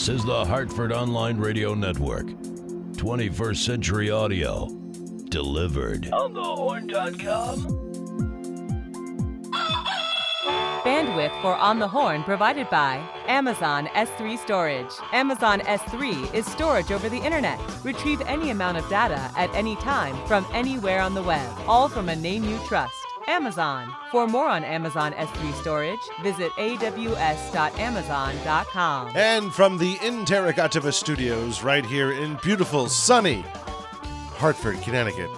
This is the Hartford Online Radio Network. 21st Century Audio. Delivered. On thehorn.com. Bandwidth for On the Horn provided by Amazon S3 Storage. Amazon S3 is storage over the internet. Retrieve any amount of data at any time from anywhere on the web, all from a name you trust. Amazon. For more on Amazon S3 storage, visit aws.amazon.com. And from the Interrogativa Studios, right here in beautiful, sunny Hartford, Connecticut,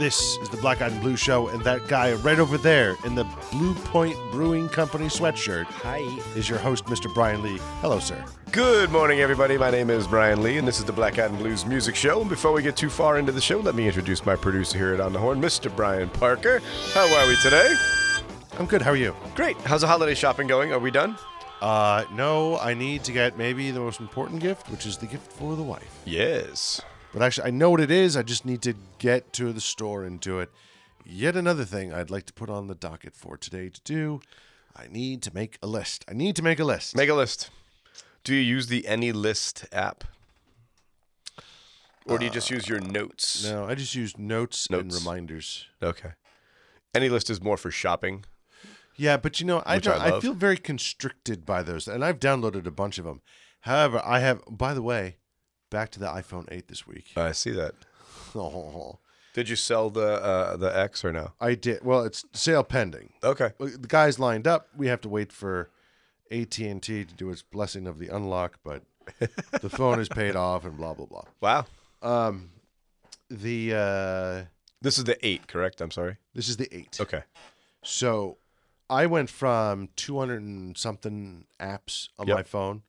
this is the Black Eyed and Blue Show, and that guy right over there in the Blue Point Brewing Company sweatshirt Hi. is your host, Mr. Brian Lee. Hello, sir. Good morning, everybody. My name is Brian Lee, and this is the Black Eyed and Blues Music Show. And before we get too far into the show, let me introduce my producer here at On the Horn, Mr. Brian Parker. How are we today? I'm good. How are you? Great. How's the holiday shopping going? Are we done? Uh, no, I need to get maybe the most important gift, which is the gift for the wife. Yes. But actually, I know what it is. I just need to get to the store and do it. Yet another thing I'd like to put on the docket for today to do. I need to make a list. I need to make a list. Make a list. Do you use the AnyList app? Or do you just uh, use your notes? no, I just use notes, and Notes. reminders. Okay. AnyList is more for shopping. Yeah, but you know, I Which I don't. I, love. feel very constricted by those, and I've downloaded a bunch of them. However, I have. By the way, back to the iPhone 8 this week. I see that. Oh, Did you sell the uh, the X or no? I did. Well, it's sale pending. Okay. The guys lined up. We have to wait for AT and T to do its blessing of the unlock, but the phone is paid off, and blah blah blah. Wow. Um, the uh, This is the 8, correct? I'm sorry. this is the eight. Okay. So I went from 200 and something apps on Yep. my phone.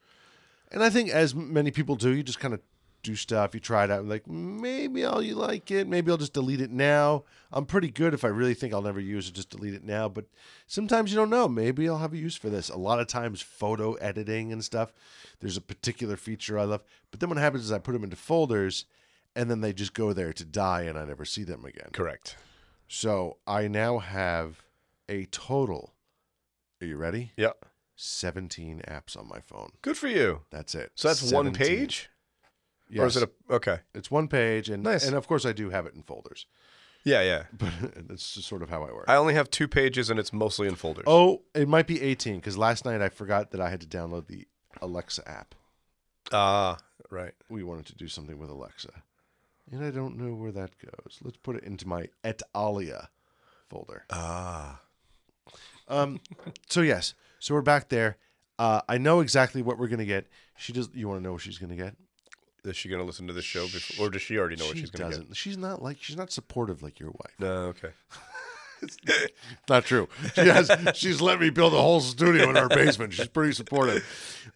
And I think, as many people do, you just kind of do stuff. You try it out. and like, maybe I'll you like it. Maybe I'll just delete it now. I'm pretty good if I really think I'll never use it, just delete it now. But sometimes you don't know. Maybe I'll have a use for this. A lot of times, photo editing and stuff, there's a particular feature I love. But then what happens is I put them into folders and then they just go there to die and I never see them again. Correct. So I now have a total. Are you ready? Yeah. 17 apps on my phone. Good for you. That's it. So that's one page? Yes. Or is it a okay? It's one page, and Nice. and of course I do have it in folders, Yeah, yeah. but that's just sort of how I work. I only have two pages and it's mostly in folders. oh, it might be 18 because last night I forgot that I had to download the Alexa app. Ah, right. We wanted to do something with Alexa, and I don't know where that goes. Let's put it into my Et Alia folder. Ah. Um, so yes, so we're back there. Uh, I know exactly what we're gonna get. She does. You want to know what she's gonna get? Is she going to listen to the show before, or does she already know what she she's going to get? She's not like she's not supportive like your wife. No, okay. Not true. She has. she's let me build a whole studio in our basement. She's pretty supportive.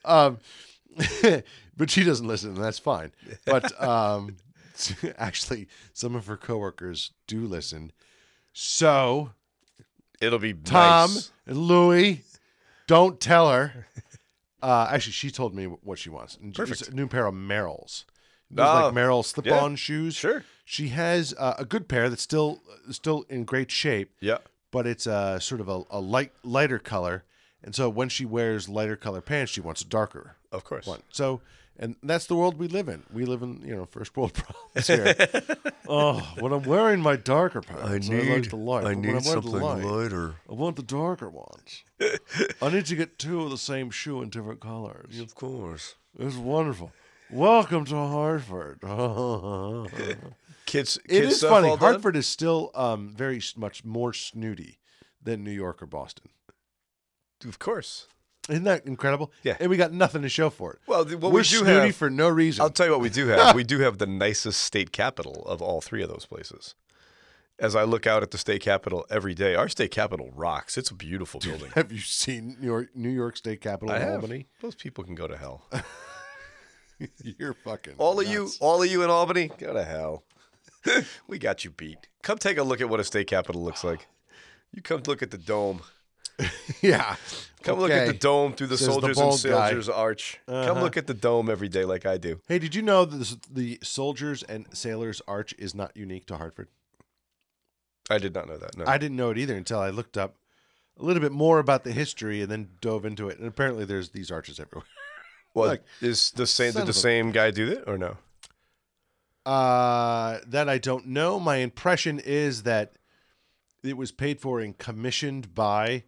Um, but she doesn't listen, and that's fine. But um, actually, some of her coworkers do listen. So It'll be Tom nice. and Louie, don't tell her. Uh, actually, she told me what she wants. And Perfect. It's a new pair of Merrells. Those Oh, like Merrell slip-on shoes. Sure. She has uh, a good pair that's still still in great shape, Yeah. but it's a sort of a, a light lighter color. And so when she wears lighter color pants, she wants a darker Of course. one. So, and that's the world we live in. We live in you know first world problems here. oh, when I'm wearing my darker pants, I, like the light. I'm wearing the light, lighter. I want the darker ones. I need to get two of the same shoe in different colors. Of course. It's wonderful. Welcome to Hartford. Kids, kids is funny. all done? Hartford is still um, very much more snooty than New York or Boston. Of course. Isn't that incredible? Yeah. And we got nothing to show for it. Well, th- what We're we do snooty have, for no reason. I'll tell you what we do have. we do have the nicest state capital of all three of those places. As I look out at the state capitol every day, our state capitol rocks. It's a beautiful building. have you seen New York, New York State Capitol I in have. Albany? Those people can go to hell. You're fucking All of you, all of you in Albany, go to hell. we got you beat. Come take a look at what a state capitol looks like. You come look at the dome. yeah. Come look at the dome through the Says the soldiers and bald guy. arch. Come Uh-huh. look at the dome every day like I do. Hey, did you know that this, the Soldiers and Sailors Arch is not unique to Hartford? I did not know that. No. I didn't know it either until I looked up a little bit more about the history and then dove into it. And apparently, there's these arches everywhere. Well, Like, is the same did the same guy do that or no? Uh, that I don't know. My impression is that it was paid for and commissioned by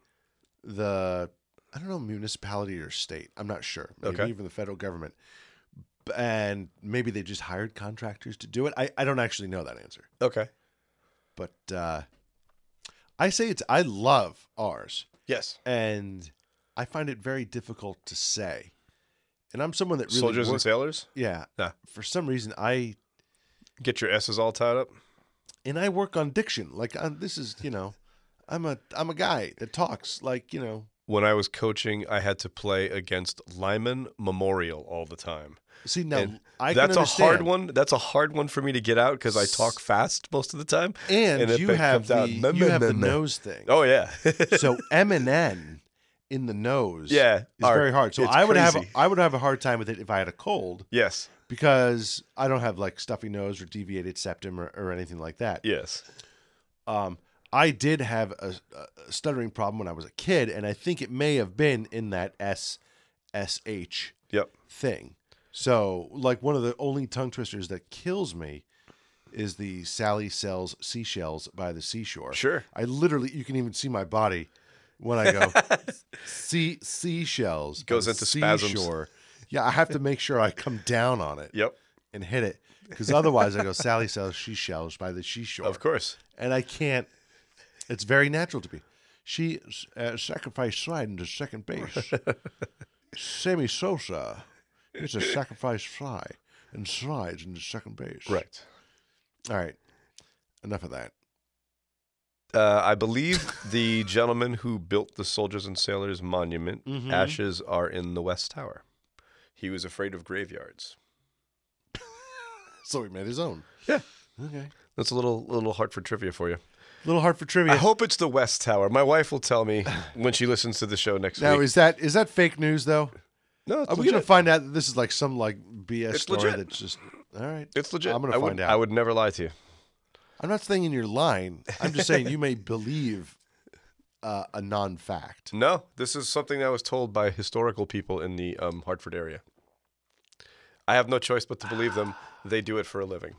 the I don't know municipality or state. I'm not sure. Maybe Okay. even the federal government. And maybe they just hired contractors to do it. I, I don't actually know that answer. Okay. But uh, I say it's I love ours. Yes. and I find it very difficult to say. And I'm someone that really Soldiers and sailors. Yeah. Yeah. For some reason, I Get your S's all tied up. and I work on diction. Like i this is, you know, I'm a I'm a guy that talks like you know. When I was coaching, I had to play against Lyman Memorial all the time. See now, And I that's a hard one. That's a hard one for me to get out because I talk fast most of the time. And, it you have comes out, the you have the nose thing. Oh yeah. so M and N in the nose, Yeah, is very hard. So I would have crazy. I would have a hard time with it if I had a cold yes. because I don't have like stuffy nose or deviated septum or, or anything like that. Yes. Um, I did have a, a stuttering problem when I was a kid, and I think it may have been in that S S H Yep. thing. So, like one of the only tongue twisters that kills me is the Sally sells seashells by the seashore. Sure. I literally, you can even see my body when I go sea seashells Goes into spasms. seashore. Yeah, I have to make sure I come down on it Yep. and hit it because otherwise I go Sally sells seashells by the seashore Of course. and I can't. It's very natural to me. She uh, sacrificed slide into second base. Sammy Sosa is a sacrifice fly and slides into second base. Right. All right. Enough of that. Uh, I believe the gentleman who built the Soldiers and Sailors Monument Mhm. ashes are in the West Tower. He was afraid of graveyards. So he made his own. Yeah. Okay. That's a little little Hartford trivia for you. Little Hartford trivia. I hope it's the West Tower. My wife will tell me when she listens to the show next now week. is that is that fake news though? no, it's Are we legit. gonna find out that this is like some like BS It's story legit. that's just all right? It's legit. I'm gonna I find would, out. I would never lie to you. I'm not saying you're lying. I'm just saying you may believe uh, a non-fact. No, this is something that was told by historical people in the um, Hartford area. I have no choice but to believe them. They do it for a living.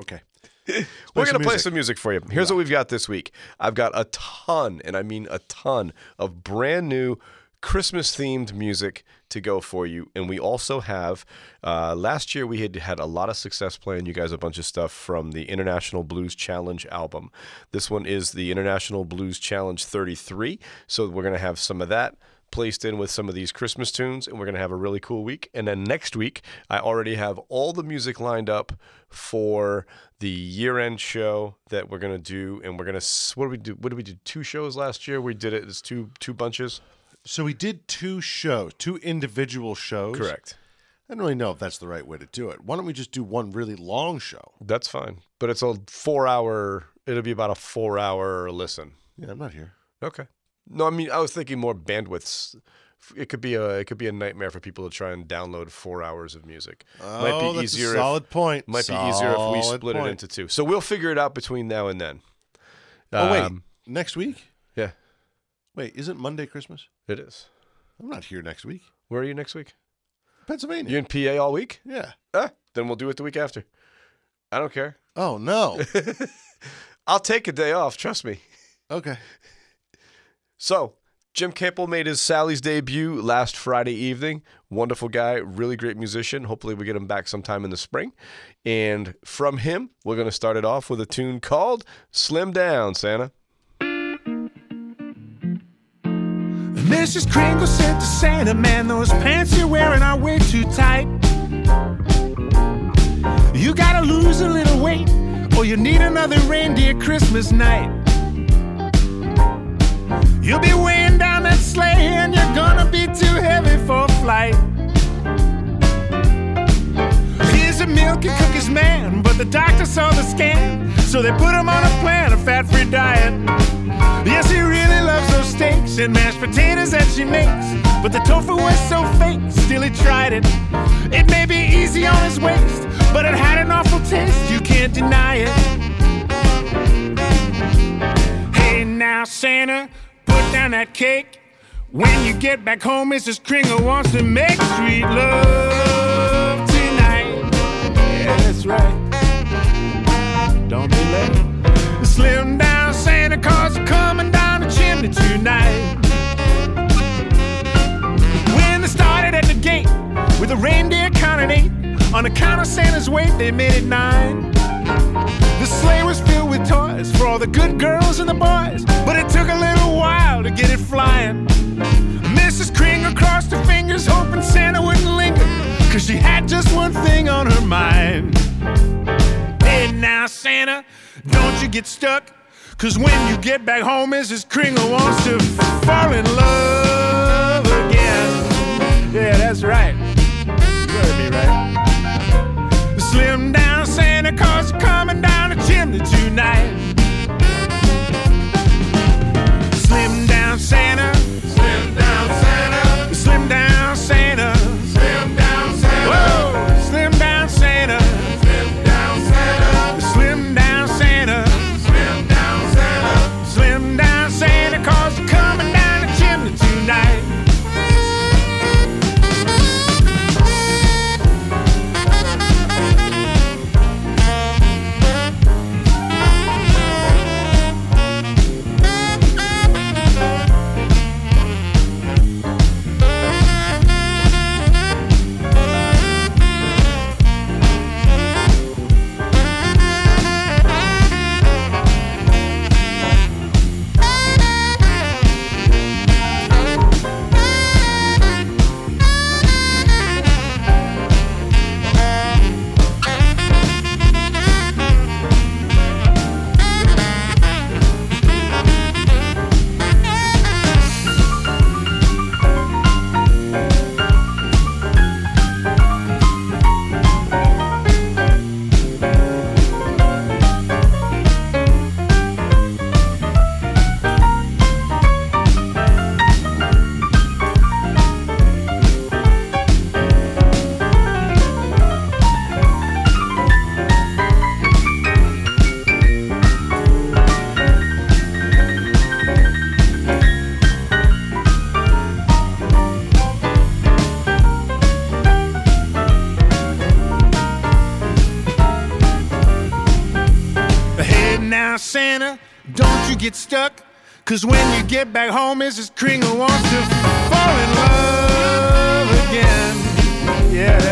Okay. We're going to play some music for you. Here's what we've got this week. I've got a ton, and I mean a ton, of brand new Christmas themed music to go for you. And we also have, uh, last year we had had a lot of success playing you guys a bunch of stuff from the International Blues Challenge album. This one is the International Blues Challenge 33. So we're going to have some of that placed in with some of these Christmas tunes, and we're going to have a really cool week. And then next week, I already have all the music lined up for the year-end show that we're going to do. And we're going to what did we do? What did we do? Two shows last year. We did it as two two bunches. So we did two shows, two individual shows. Correct. I don't really know if that's the right way to do it. Why don't we just do one really long show? That's fine, but it's a four-hour. It'll be about a four-hour listen. Yeah, I'm not here. Okay. No, I mean I was thinking more bandwidths. It could be a it could be a nightmare for people to try and download four hours of music. Might oh, be that's easier. a if- solid point. Might be easier if we Solid split it into two. So we'll figure it out between now and then. Oh wait, Um, next week? yeah, Wait, isn't Monday Christmas? it is. I'm not here next week. Where are you next week? Pennsylvania. You in PA all week? yeah. Ah, then we'll do it the week after. I don't care. Oh no. I'll take a day off. Trust me. okay. So, Jim Campbell made his Sally's debut last Friday evening. Wonderful guy, really great musician. Hopefully, we get him back sometime in the spring. And from him, we're going to start it off with a tune called Slim Down, Santa. Mrs. Kringle said to Santa, man, those pants you're wearing are way too tight. You gotta lose a little weight, or you need another reindeer Christmas night. You'll be weighing down that sleigh, and you're gonna be too heavy for flight. He's a milk and cookies man, but the doctor saw the scan, so they put him on a plan, a fat-free diet. Yes, he really loves those steaks and mashed potatoes that she makes. But the tofu was so fake, still he tried it. It may be easy on his waist, but it had an awful taste, you can't deny it. Hey now, Santa, down that cake. When you get back home, Mrs. Kringle wants to make sweet love tonight. Yeah, that's right. Don't be late. Slim down Santa Claus are coming down the chimney tonight. When they started at the gate with the reindeer counting eight, on account of Santa's weight, they made it nine. The sleigh was filled with toys for all the good girls and the boys, but it took a little while to get it flying. Mrs. Kringle crossed her fingers, hoping Santa wouldn't linger, cause she had just one thing on her mind. Hey now, Santa, don't you get stuck, cause when you get back home, Mrs. Kringle wants to fall in love again. Yeah, that's right. You heard me right. Slim down Claus coming down the chimney tonight. Slim down Santa. Slim down Santa. Slim down Santa. Slim down Santa. Whoa! Cause when you get back home, Mrs. Kringle wants to fall in love again. Yeah,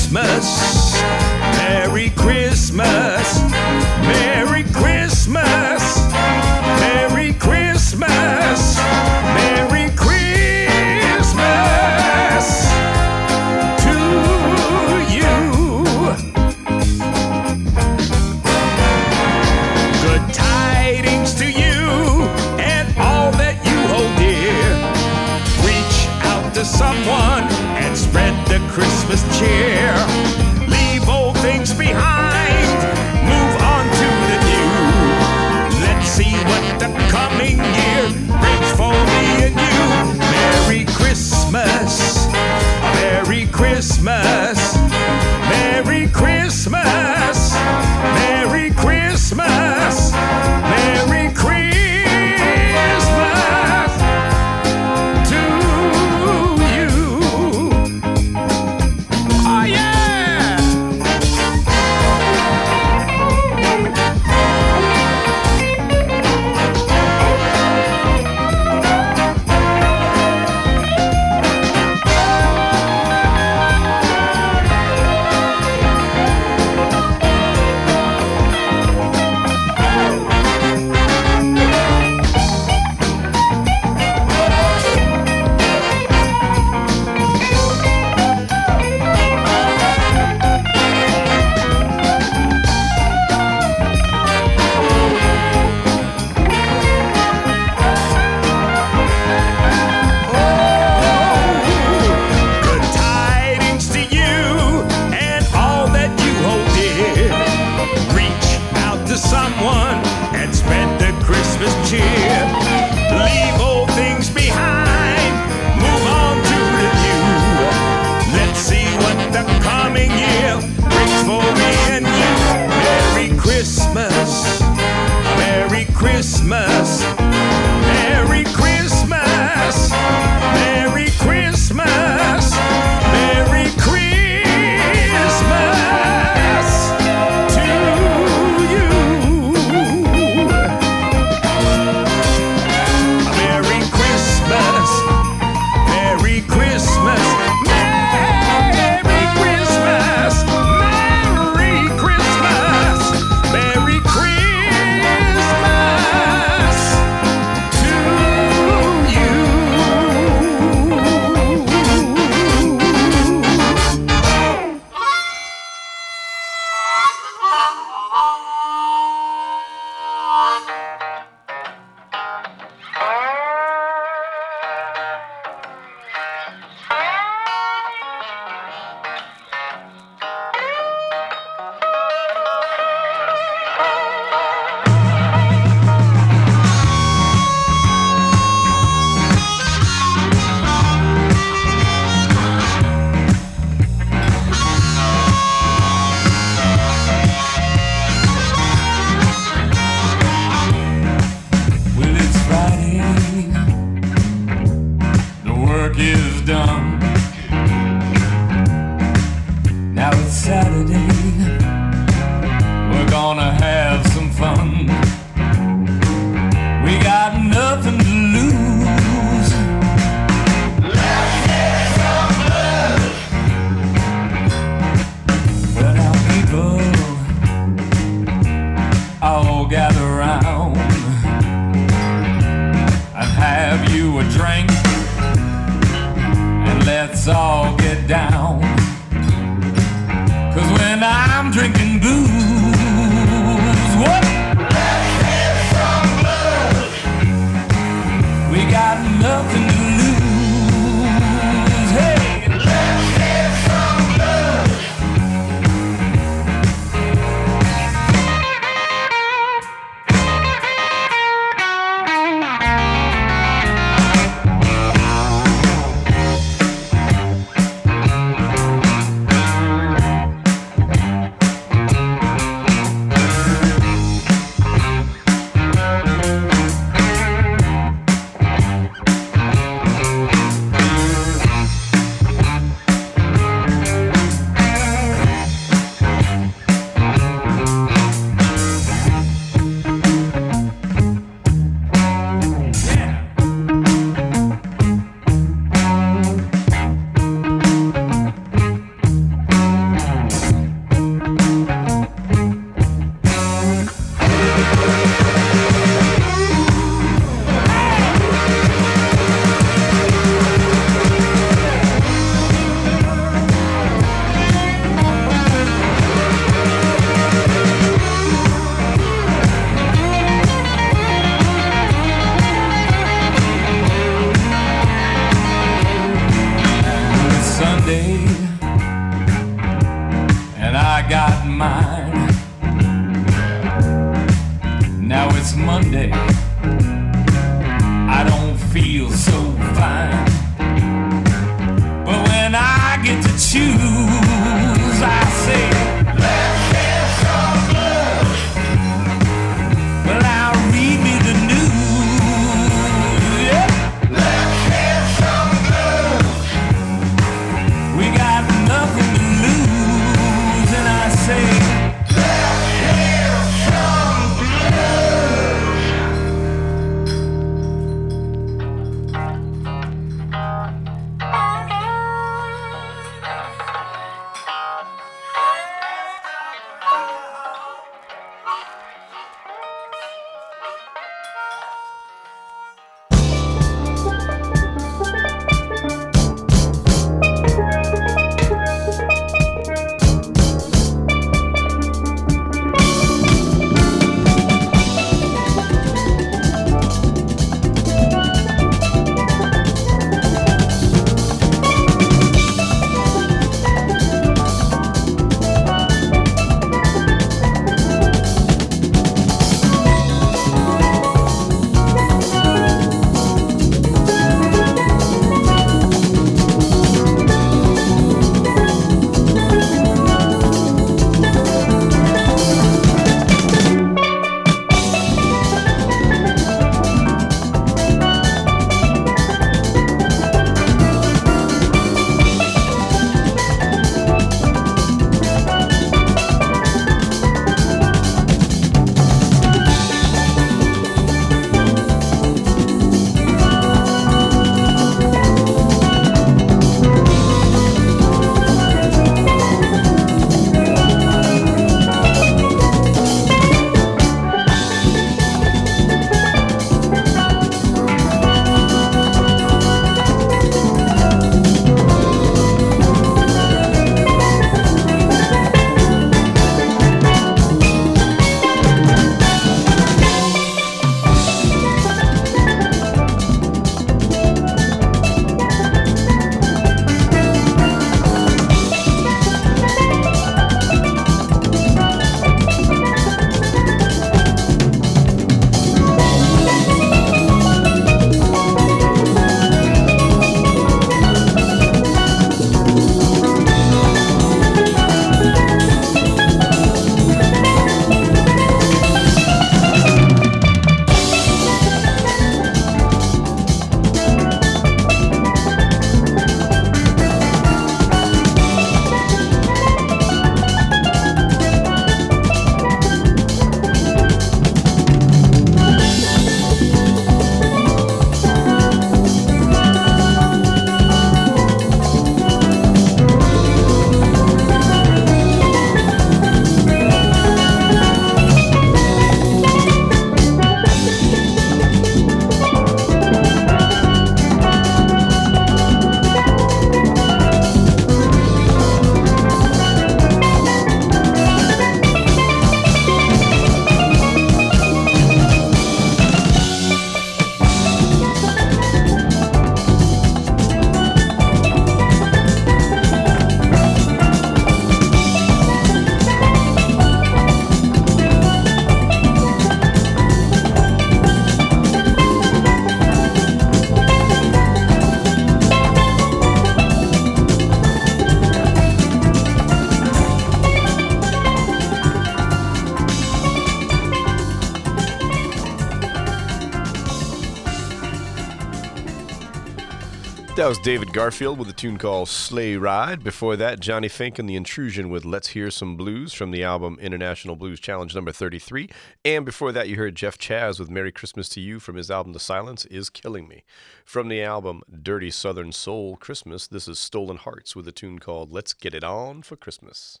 was David Garfield with a tune called Sleigh Ride. Before that, Johnny Fink and The Intrusion with Let's Hear Some Blues from the album International Blues Challenge number 33. And before that, you heard Jeff Chaz with Merry Christmas to You from his album The Silence Is Killing Me. From the album Dirty Southern Soul Christmas, this is Stolen Hearts with a tune called Let's Get It On for Christmas.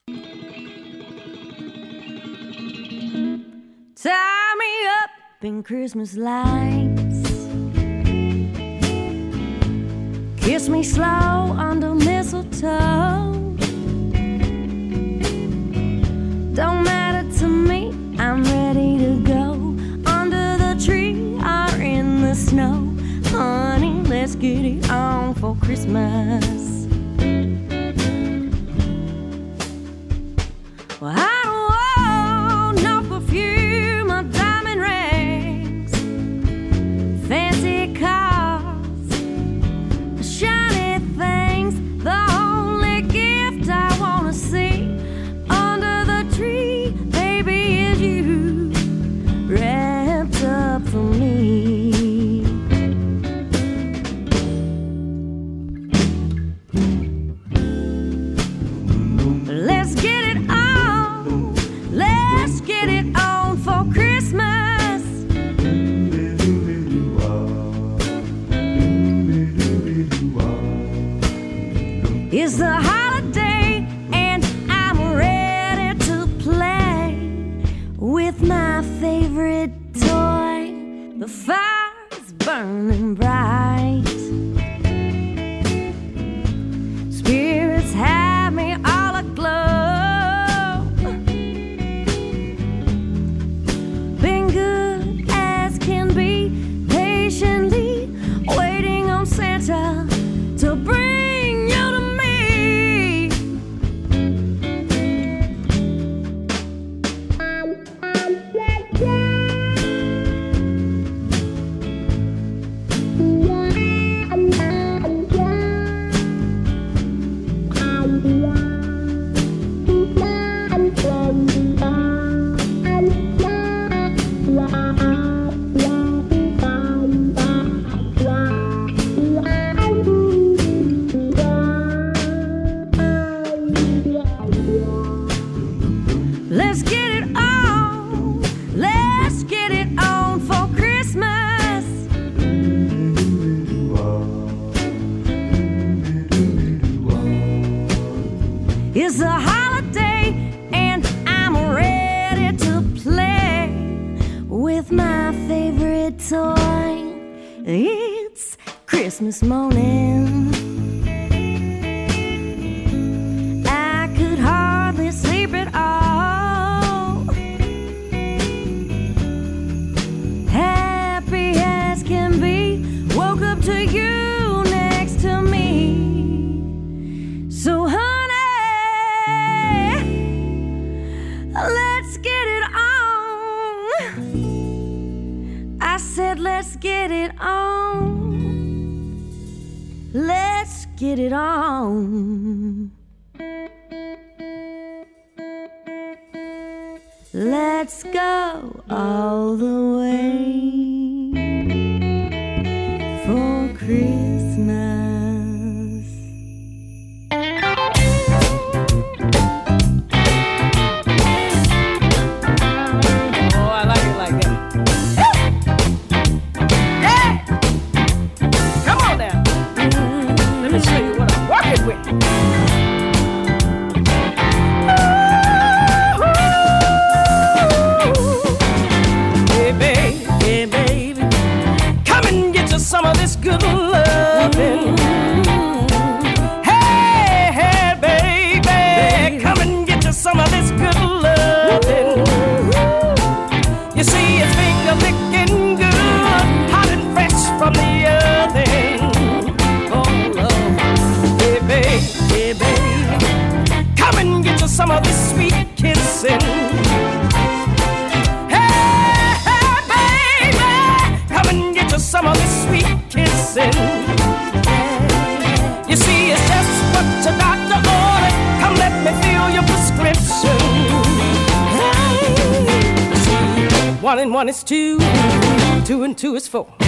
Tie me up in Christmas lights. Kiss me slow under mistletoe. Don't matter to me, I'm ready to go. Under the tree or in the snow. Honey, let's get it on for Christmas. Well, I burn. få.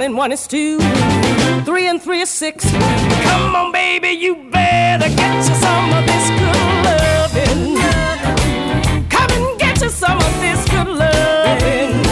One and one is two, three and three is six. Come on, baby, you better get you some of this good loving. Come and get you some of this good loving.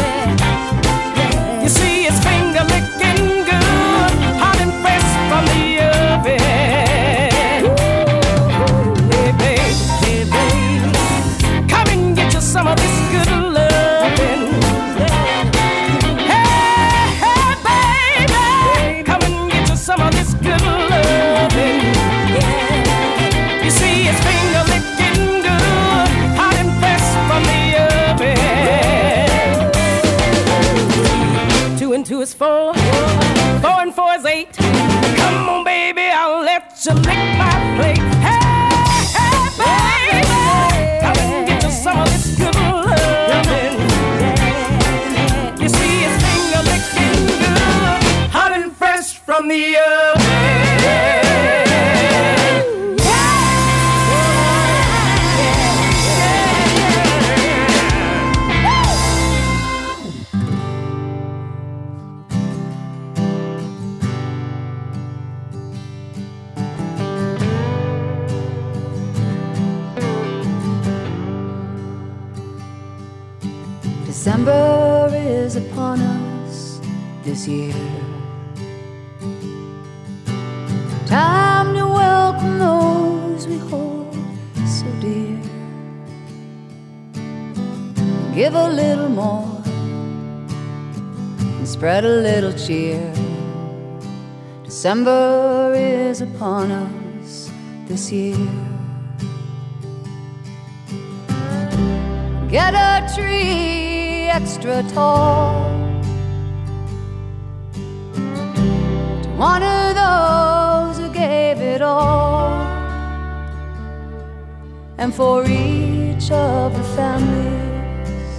Spread a little cheer. December is upon us this year. Get a tree extra tall to honor those who gave it all, and for each of the families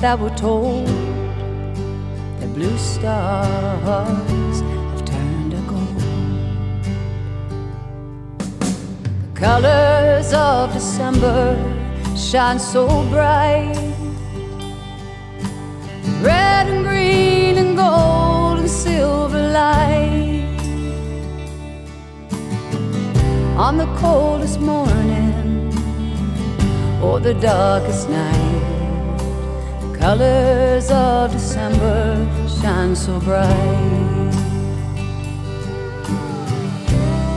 that were told blue stars have turned to gold. The colors of December shine so bright. Red and green and gold and silver light. On the coldest morning or the darkest night, the colors of December shine so bright.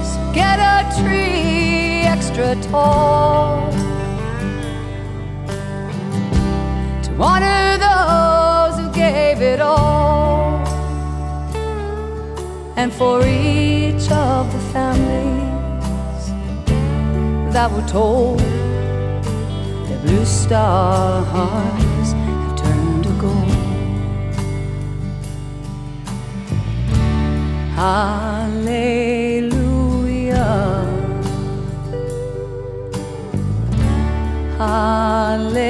So get a tree extra tall to honor those who gave it all, and for each of the families that were told that blue stars Hallelujah. Hallelujah.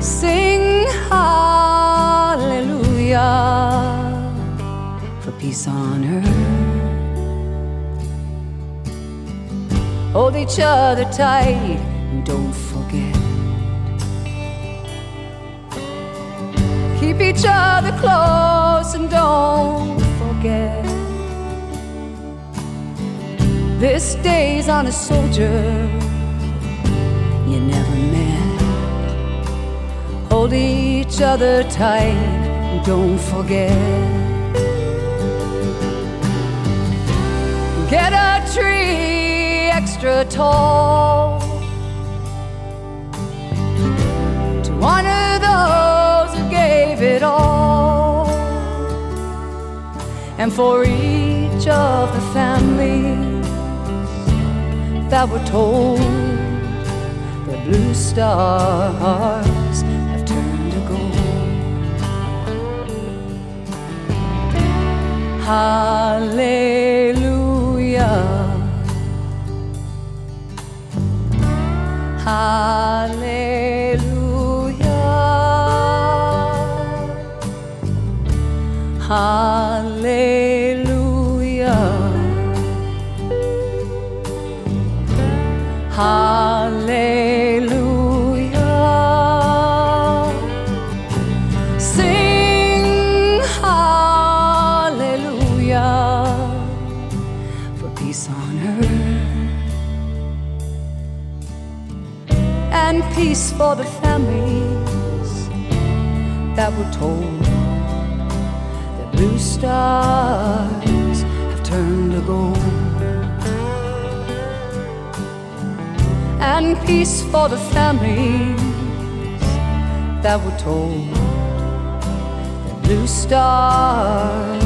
Sing hallelujah for peace on earth. Hold each other tight and don't Keep each other close and don't forget. This day's on a soldier you never met. Hold each other tight and don't forget. Get a tree extra tall to honor gave it all, and for each of the families that were told the blue stars have turned to gold. Hallelujah. Hallelujah. Hallelujah. Hallelujah. Sing hallelujah for peace on earth and peace for the families that were told stars have turned to gold. And peace for the families that were told that blue stars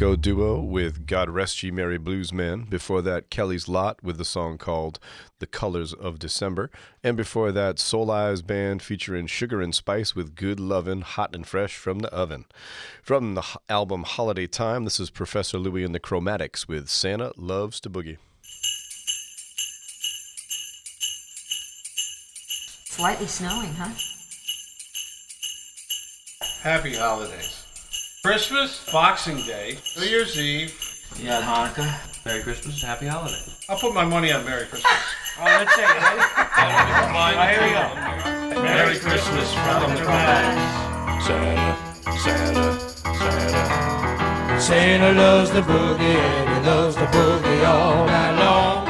Lico duo with God Rest Ye Merry Blues Man. Before that, Kelly's Lot with the song called The Colors of December. And before that, Soul Eyes Band featuring Sugar and Spice with Good Lovin' Hot and Fresh from the Oven. From the h- album Holiday Time, this is Professor Louie and the Crowmatix with Santa Loves to Boogie. Slightly snowing, huh? Happy holidays. Christmas, Boxing Day, New Year's Eve. You got Hanukkah. Merry Christmas and Happy Holiday. I'll put my money on Merry Christmas. Oh, let's say it. Oh, here we go. Merry Christmas from the Crowmatix. Santa, Santa, Santa. Santa loves the boogie and he loves the boogie all night long.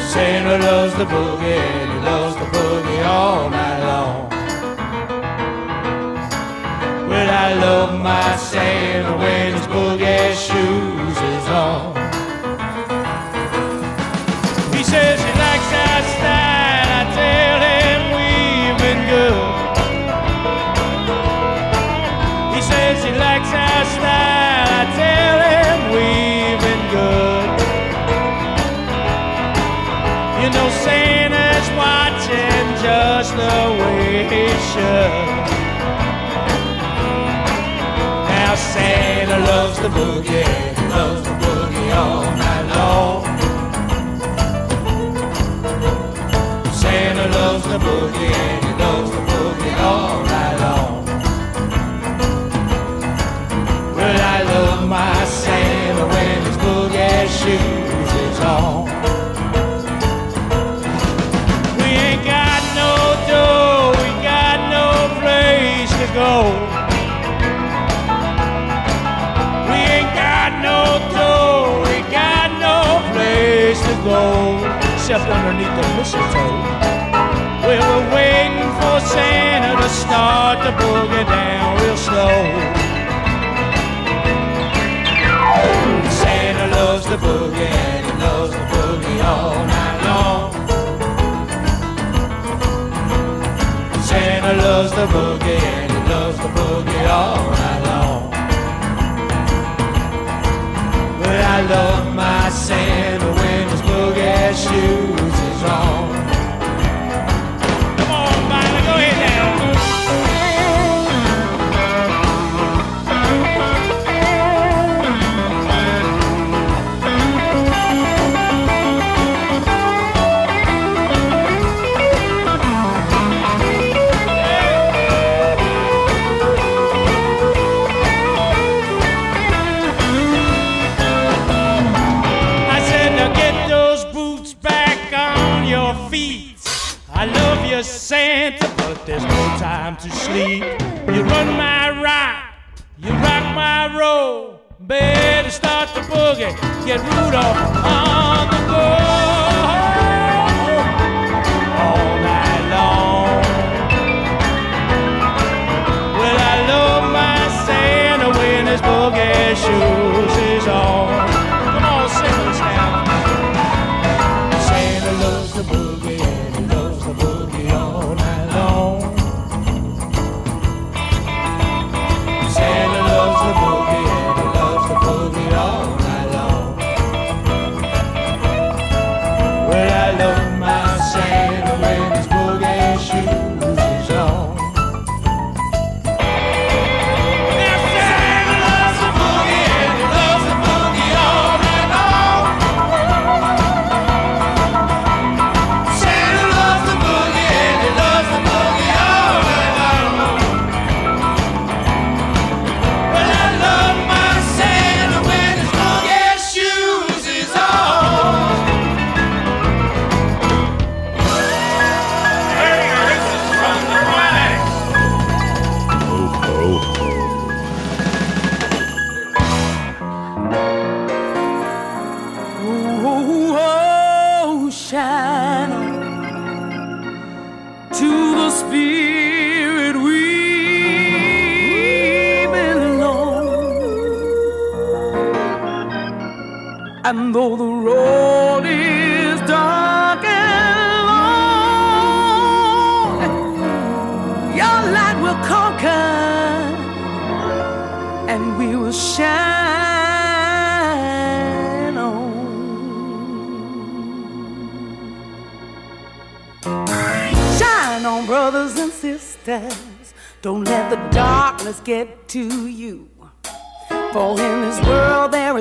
Santa loves the boogie and he loves the boogie all night I love my Santa when his boogie shoes is on. He says he likes our style. I tell him we've been good. He says he likes our style. I tell him we've been good. You know Santa's watching just the way he should. Santa loves the boogie, loves the boogie all night long. Santa loves the boogie go. Except underneath the mistletoe. We're waiting for Santa to start the boogie down real slow. Santa loves the boogie and he loves the boogie all night long. Santa loves the boogie and he loves the boogie all night long. But I love sleep. You run my ride, you rock my roll. Better start the boogie, get Rudolph though the road is dark and long, your light will conquer and we will shine on. Shine on, brothers and sisters. Don't let the darkness get to you. For in this world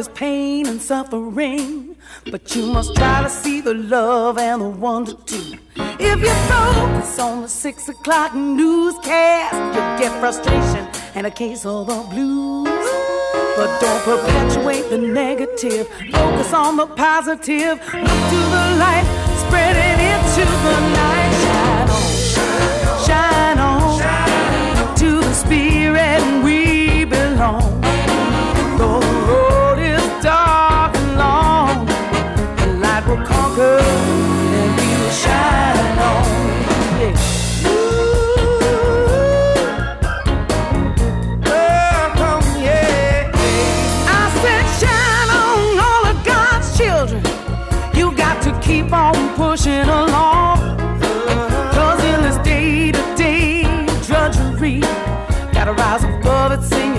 is pain and suffering. But you must try to see the love and the wonder too. If you focus on the six o'clock newscast, you'll get frustration and a case of the blues. But don't perpetuate the negative. Focus on the positive. Look to the light, spread it into the night.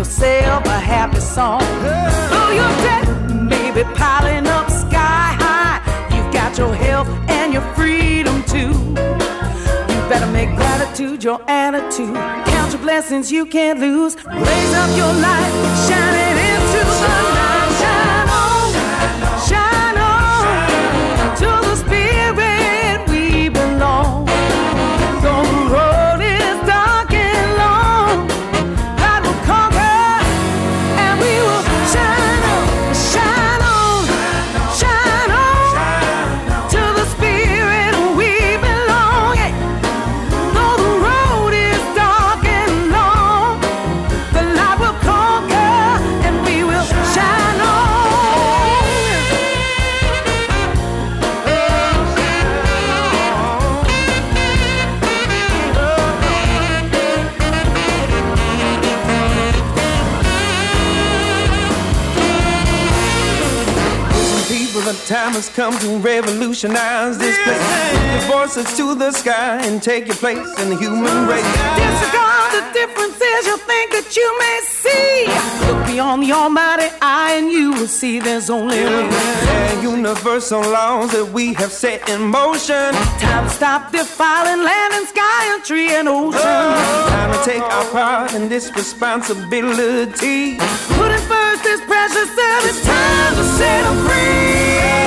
Yourself a happy song. Though your debt may be piling up your health and your freedom too. You better make gratitude your attitude. Count your blessings you can't lose. Raise up your light, shine it into the night. Time has come to revolutionize this place. Put your voices to the sky and take your place in the human race. Disregard the differences you think that you may see. Look beyond the almighty eye and you will see there's only one. And universal laws that we have set in motion. Time to stop defiling land and sky and tree and ocean. Oh, time to take our part in this responsibility. Putting first this precious it's time to set them free.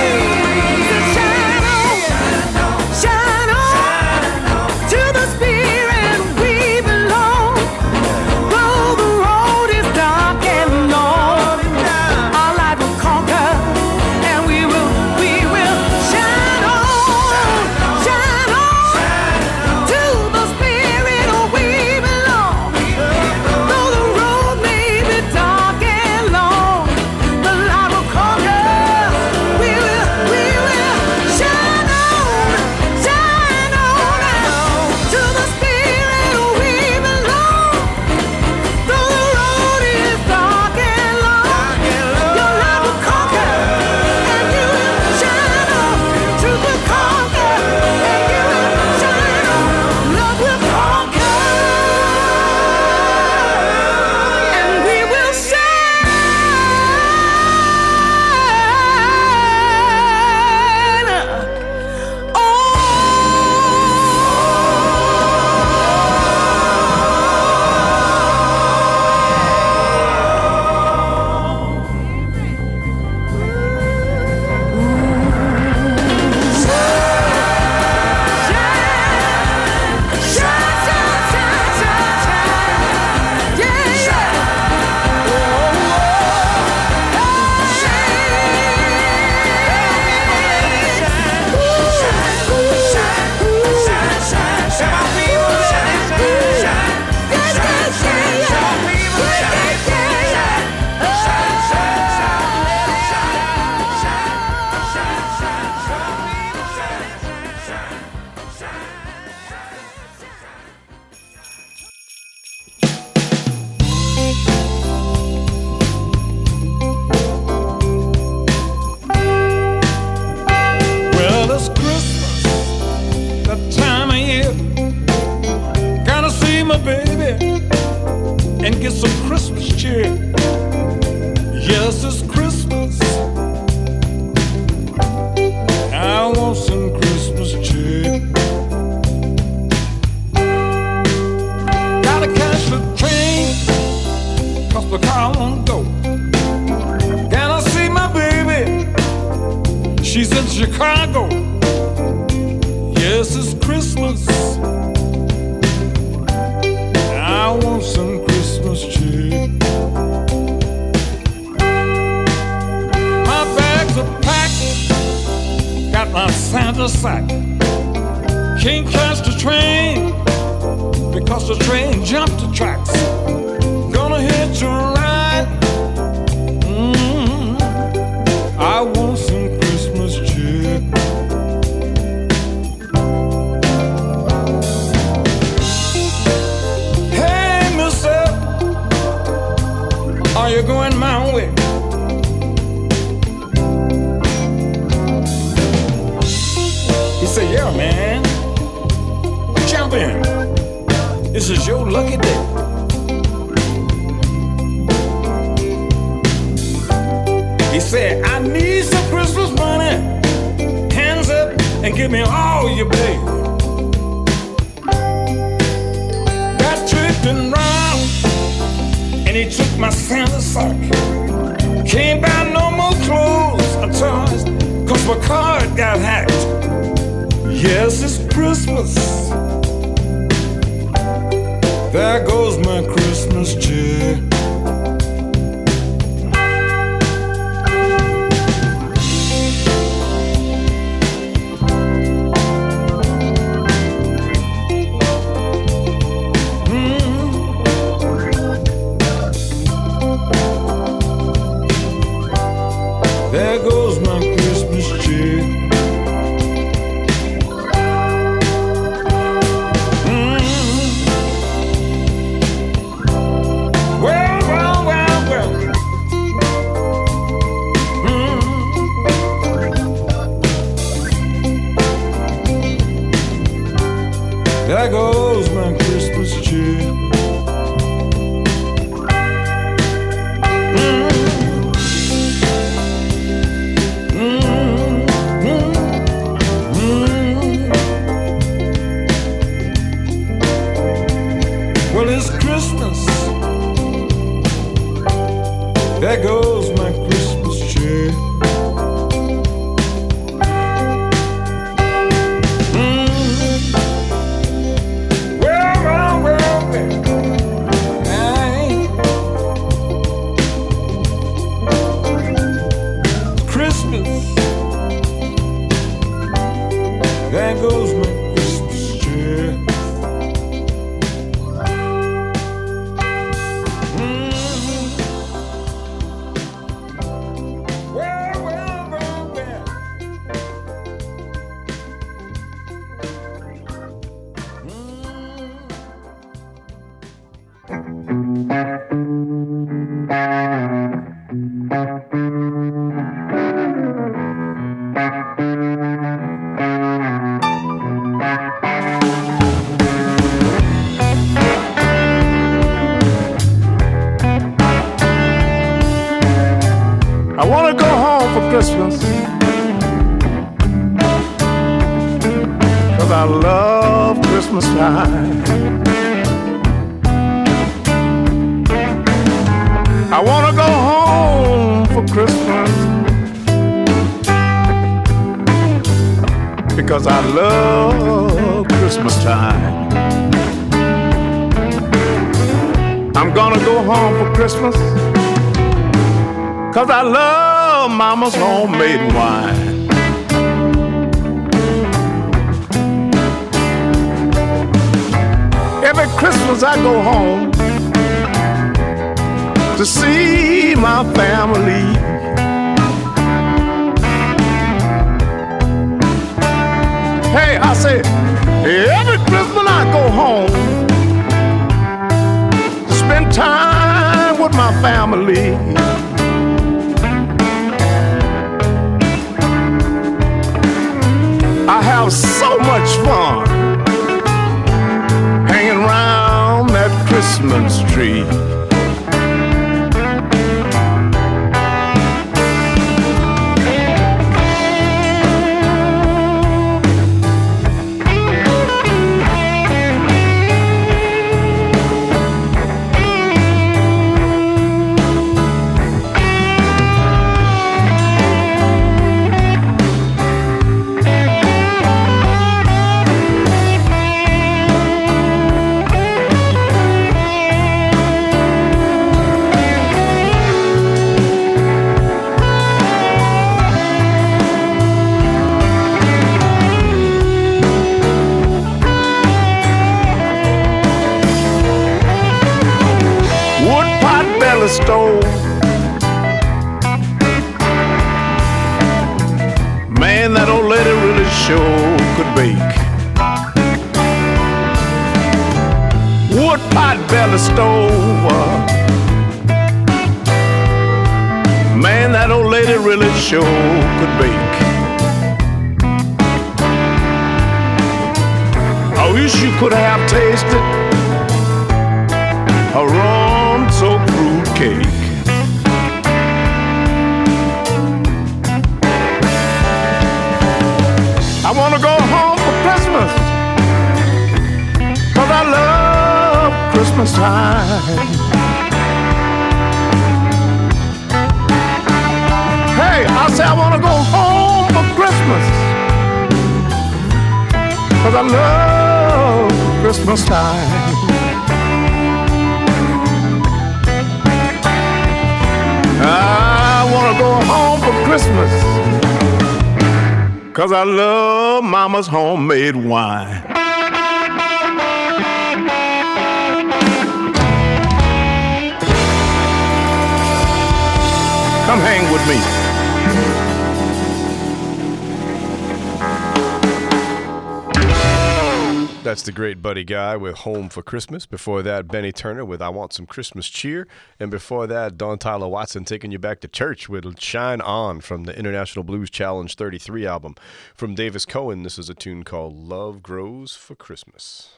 That's the great Buddy Guy with Home for Christmas. Before that, Benny Turner with I Want Some Christmas Cheer. And before that, Dawn Tyler Watson taking you back to church with Shine On from the International Blues Challenge 33 album. From Davis Coen, this is a tune called Love Grows for Christmas.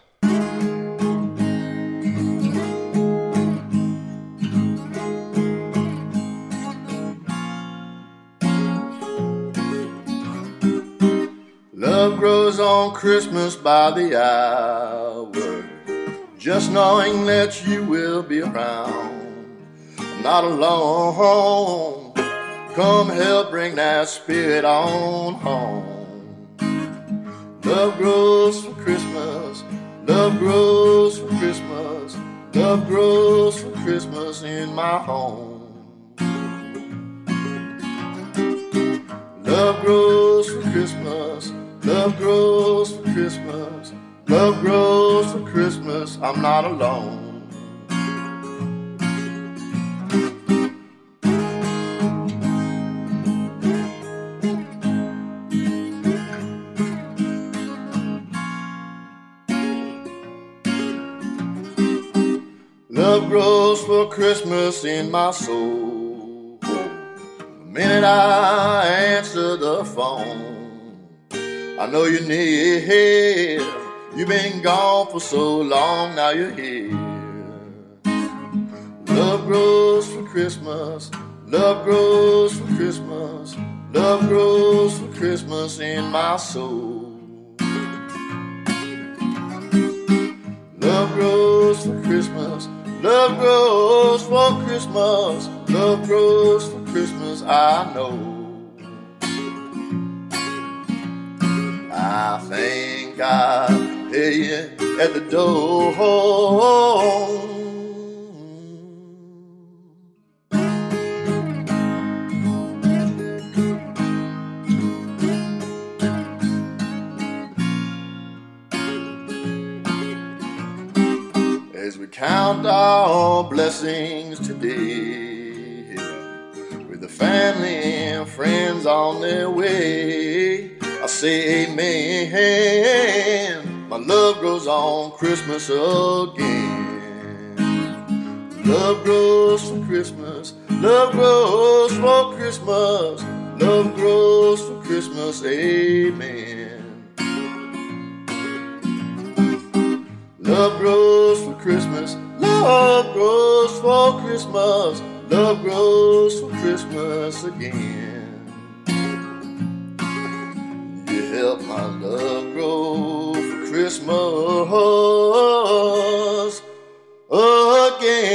Love grows on Christmas by the hour. Just knowing that you will be around. I'm not alone. Come help bring that spirit on home. Love grows for Christmas. Love grows for Christmas. Love grows for Christmas in my home. Love grows for Christmas. Love grows for Christmas. Love grows for Christmas. I'm not alone. Love grows for Christmas in my soul. The minute I answer the phone, I know you're near. You've been gone for so long, now you're here. Love grows for Christmas. Love grows for Christmas. Love grows for Christmas in my soul. Love grows for Christmas. Love grows for Christmas. Love grows for Christmas, I know. I hear you at the door. As we count our blessings today, with the family and friends on their way, I say amen. My love grows on Christmas again. Love grows for Christmas. Love grows for Christmas. Love grows for Christmas. Amen. Love grows for Christmas. Love grows for Christmas. Love grows for Christmas again. You help my love grow for Christmas again.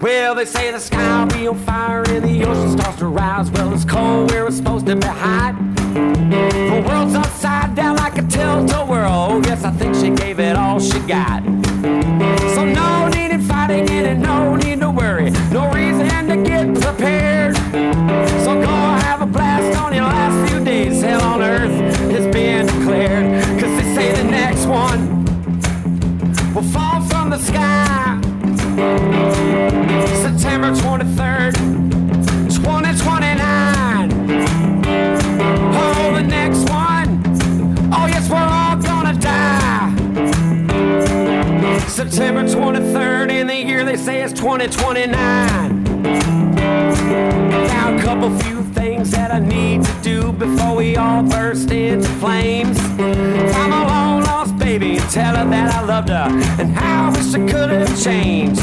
Well, they say the sky will be on fire and the ocean starts to rise. Well, it's cold where it's supposed to be hot. The world's upside down like a tilt-a whirl. Oh, Yes, I think she gave it all she got. So no need in fighting it and no need to worry. No reason to get prepared. So go have a blast on your last few days. Hell on earth is being declared. It's 2029. Now a couple few things that I need to do before we all burst into flames. I'm a long lost baby and tell her that I loved her and how I wish I could have changed.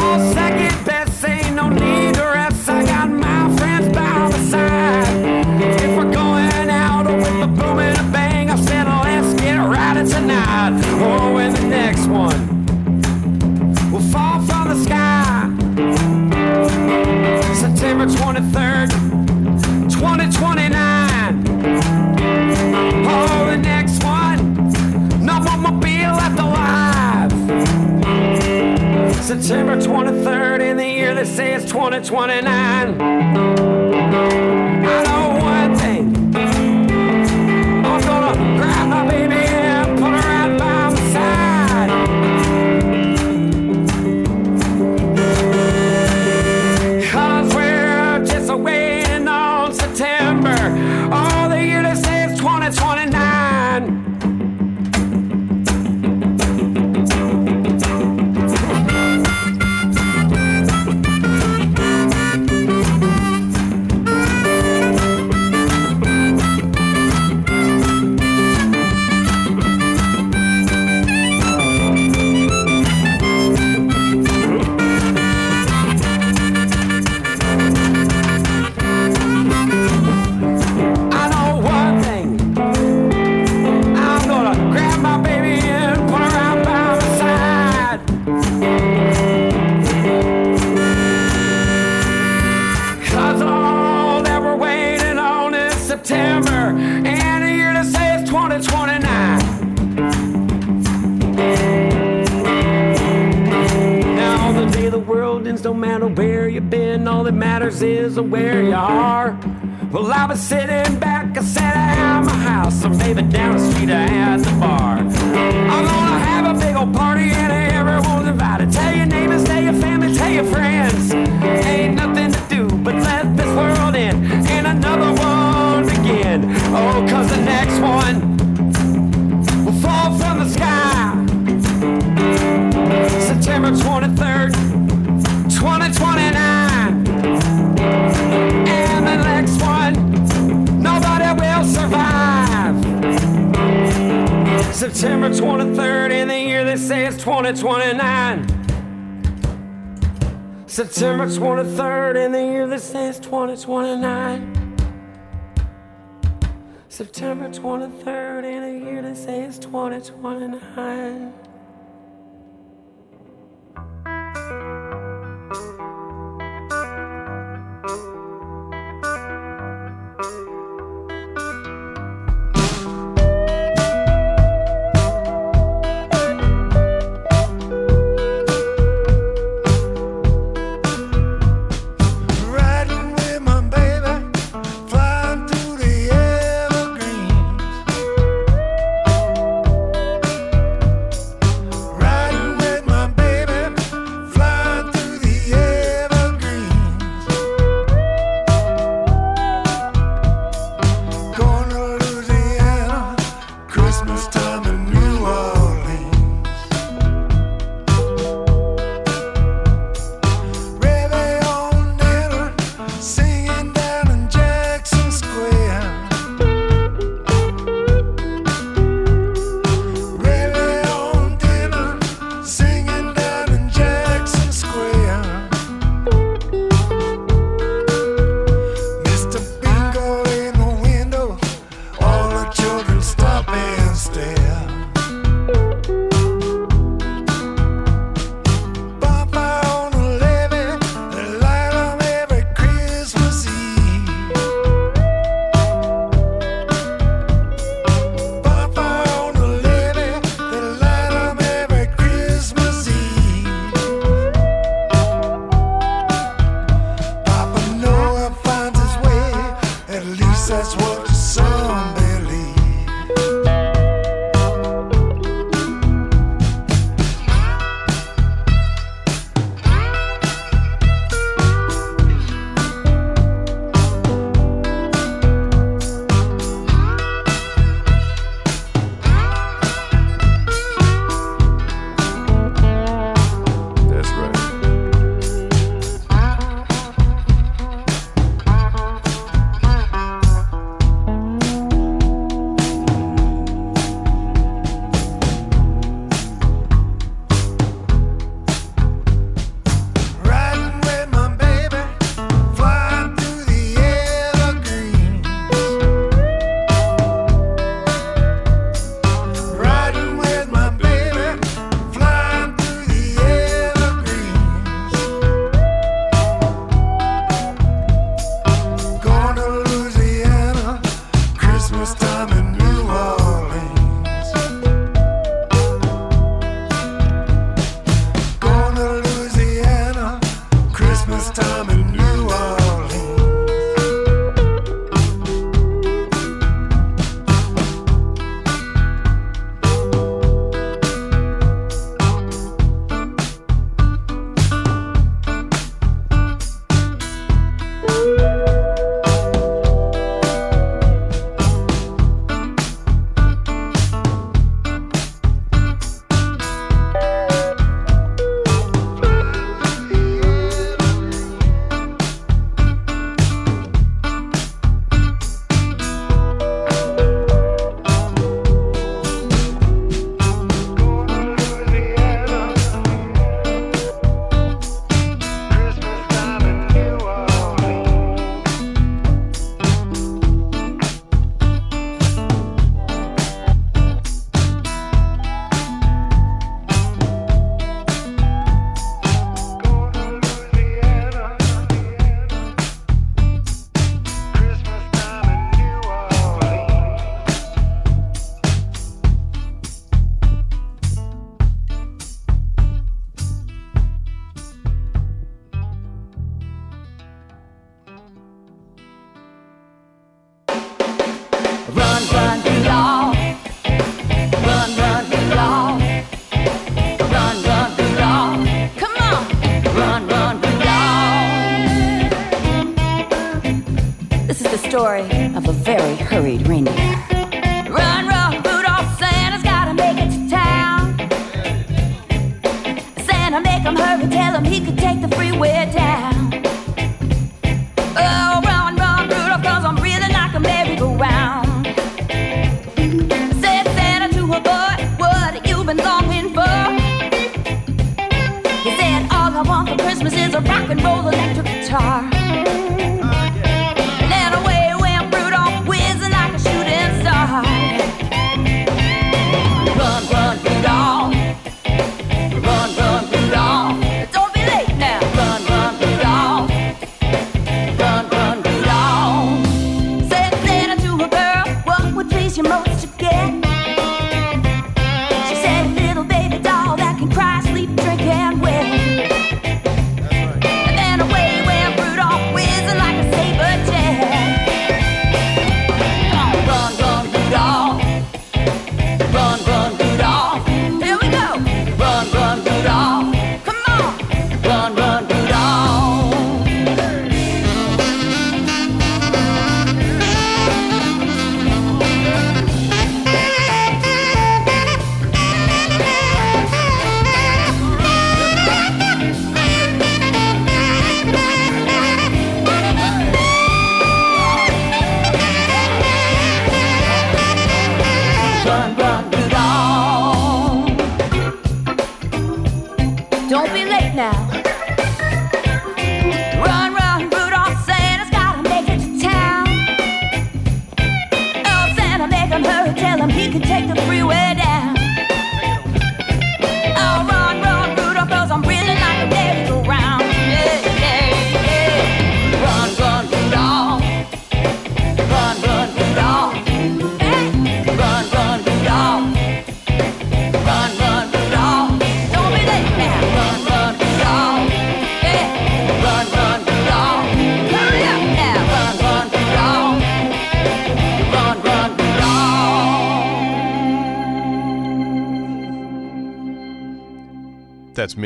All second best, ain't no need to rest. I got my friends by my side. If we're going out with a boom and a bang, I said let's get right tonight. Oh, and the next one 23rd, 2029. Oh, the next one, no mobile left alive. September 23rd, in the year they say it's 2029. All that matters is where you are. Well, I was sitting back, I said, I at my house, or maybe down the street at the bar. September 23rd, in the year they say it's 2029. September 23rd, in the year they say it's 2029. September 23rd, in the year they say it's 2029. of a very hurried reindeer.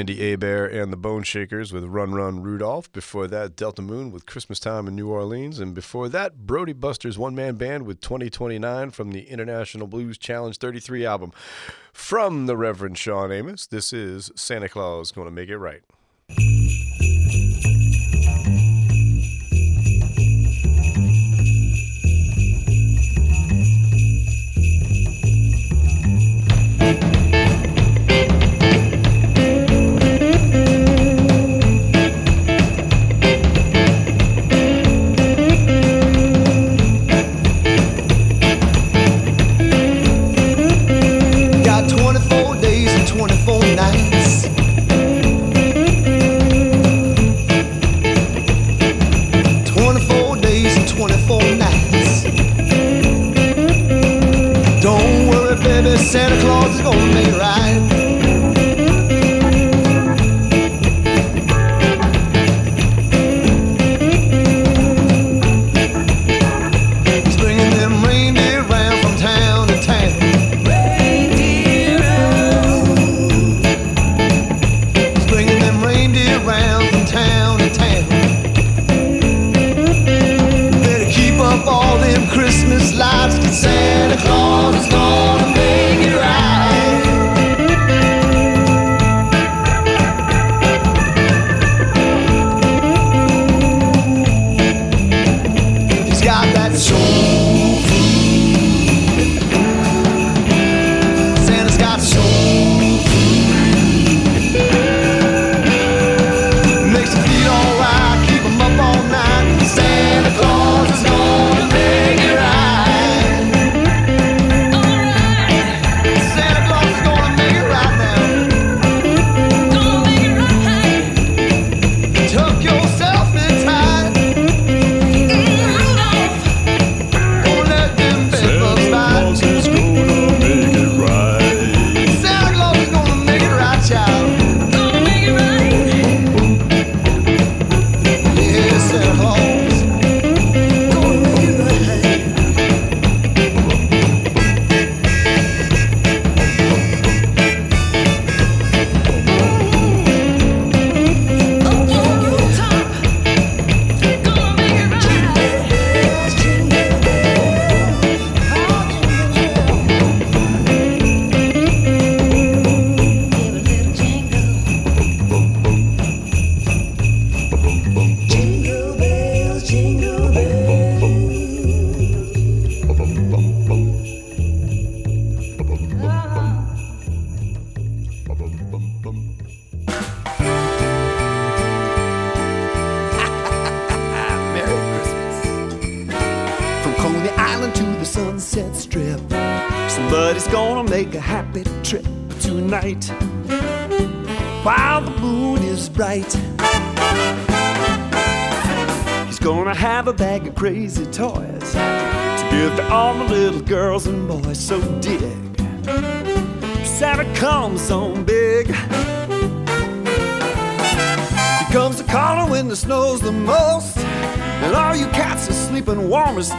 Mindi Abair and the Bone Shakers with Run Run Rudolph. Before that, Delta Moon with Christmas Time in New Orleans. And before that, Brody Buster's one man band with 2029 from the International Blues Challenge 33 album. From the Reverend Shawn Amos, this is Santa Claus Gonna Make It Right.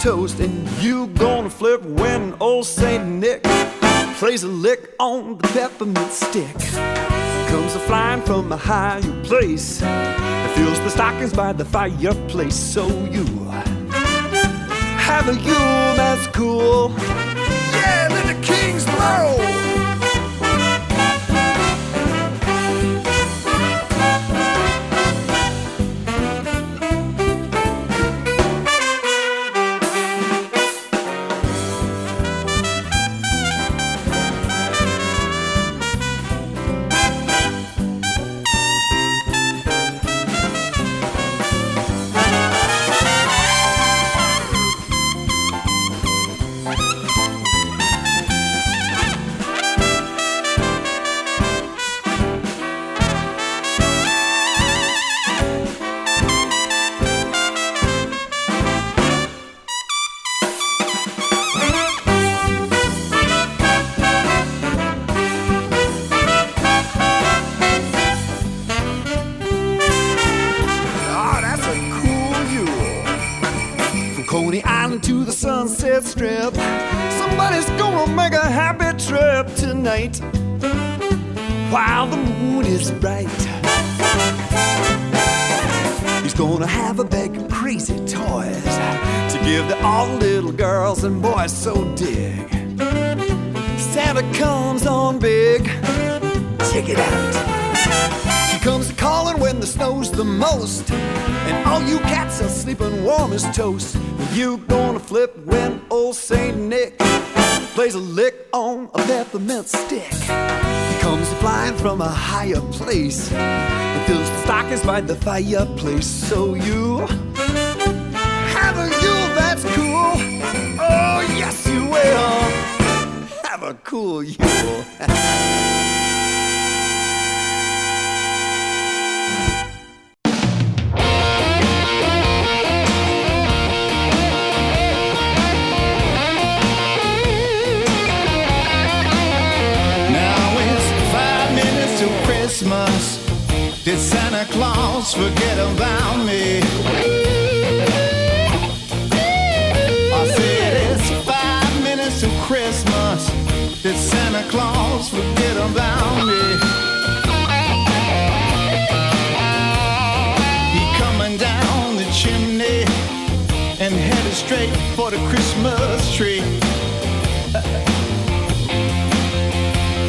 Toast. And you gonna flip when old Saint Nick plays a lick on the peppermint stick. Comes a flying from a higher place. Fills the stockings by the fireplace. So you have a Yule that's cool. Yeah, let the kings blow. While the moon is bright. He's gonna have a bag of crazy toys to give to all the little girls and boys. So dig. Santa comes on big. Check it out. He comes a calling when the snow's the most. And all you cats are sleeping warm as toast. You gonna flip when old Saint Nick plays a lick on a peppermint stick. He comes flying from a higher place. And fills the stockings by the fireplace. So you have a Yule that's cool. Oh, yes, you will. Have a cool Yule. Christmas. Did Santa Claus forget about me? I said it's five minutes to Christmas. Did Santa Claus forget about me? He coming down the chimney and headed straight for the Christmas tree.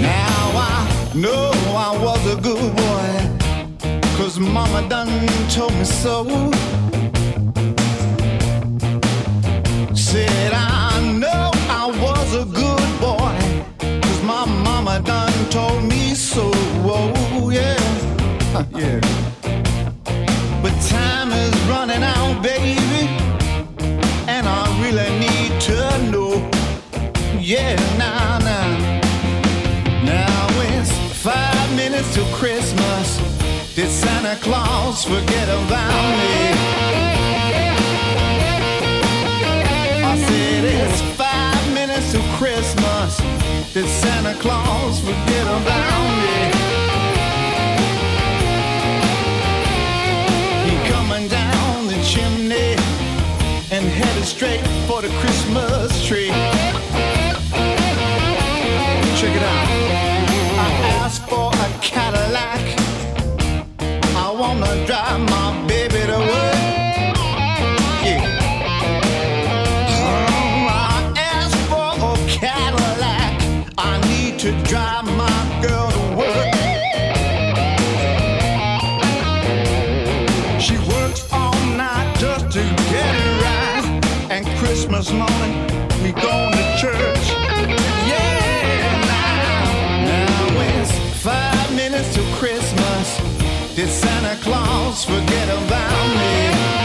Now I know I was a good boy, cause mama done told me so. Said I know I was a good boy, cause my mama done told me so. Oh, yeah, yeah. But time is running out, baby, and I really need to know. Yeah, now, to Christmas. Did Santa Claus forget about me? I said it's five minutes to Christmas. Did Santa Claus forget about me? He coming down the chimney and headed straight for the Christmas tree. Drive my baby to work. Yeah. Um, I asked for a Cadillac. I need to drive my girl to work. She works all night just to get it right. And Christmas morning, we going to church. Claus forget about me?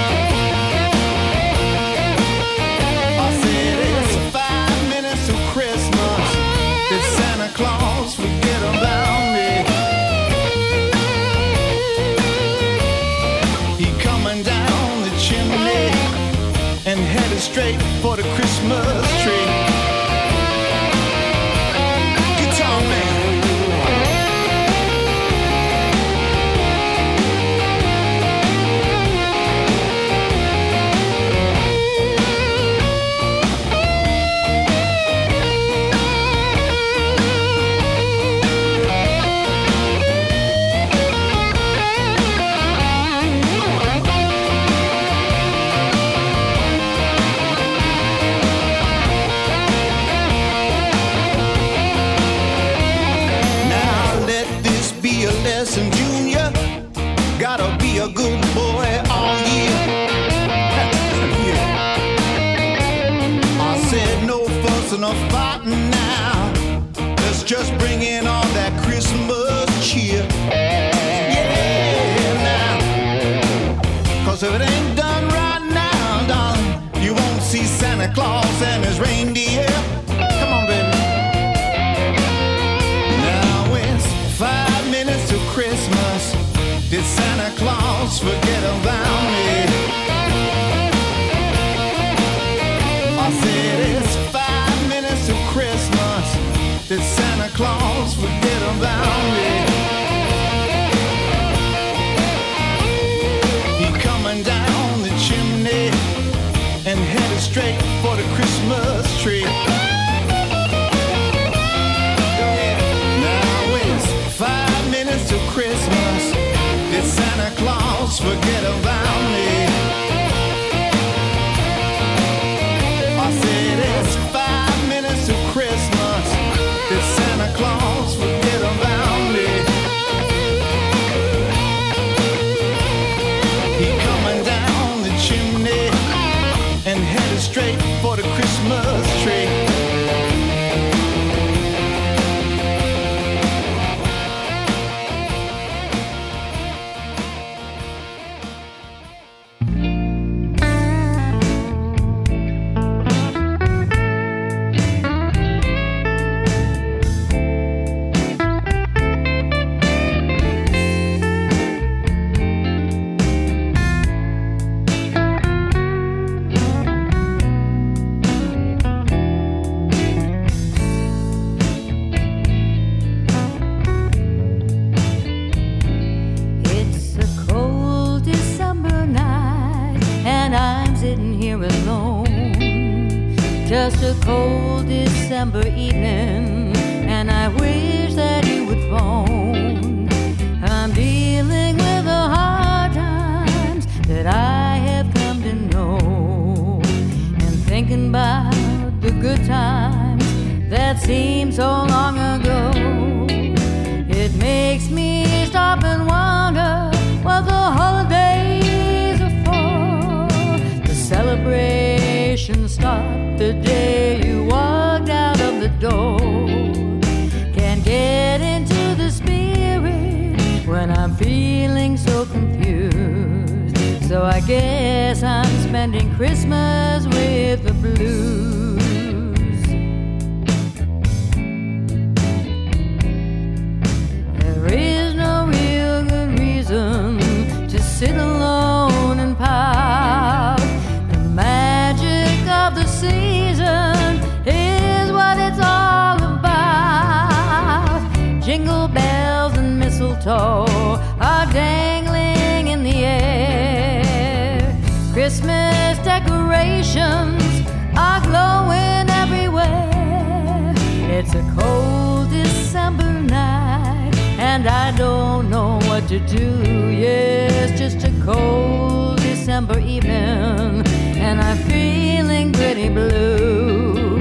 what to do. Yes, just a cold December evening, and I'm feeling pretty blue.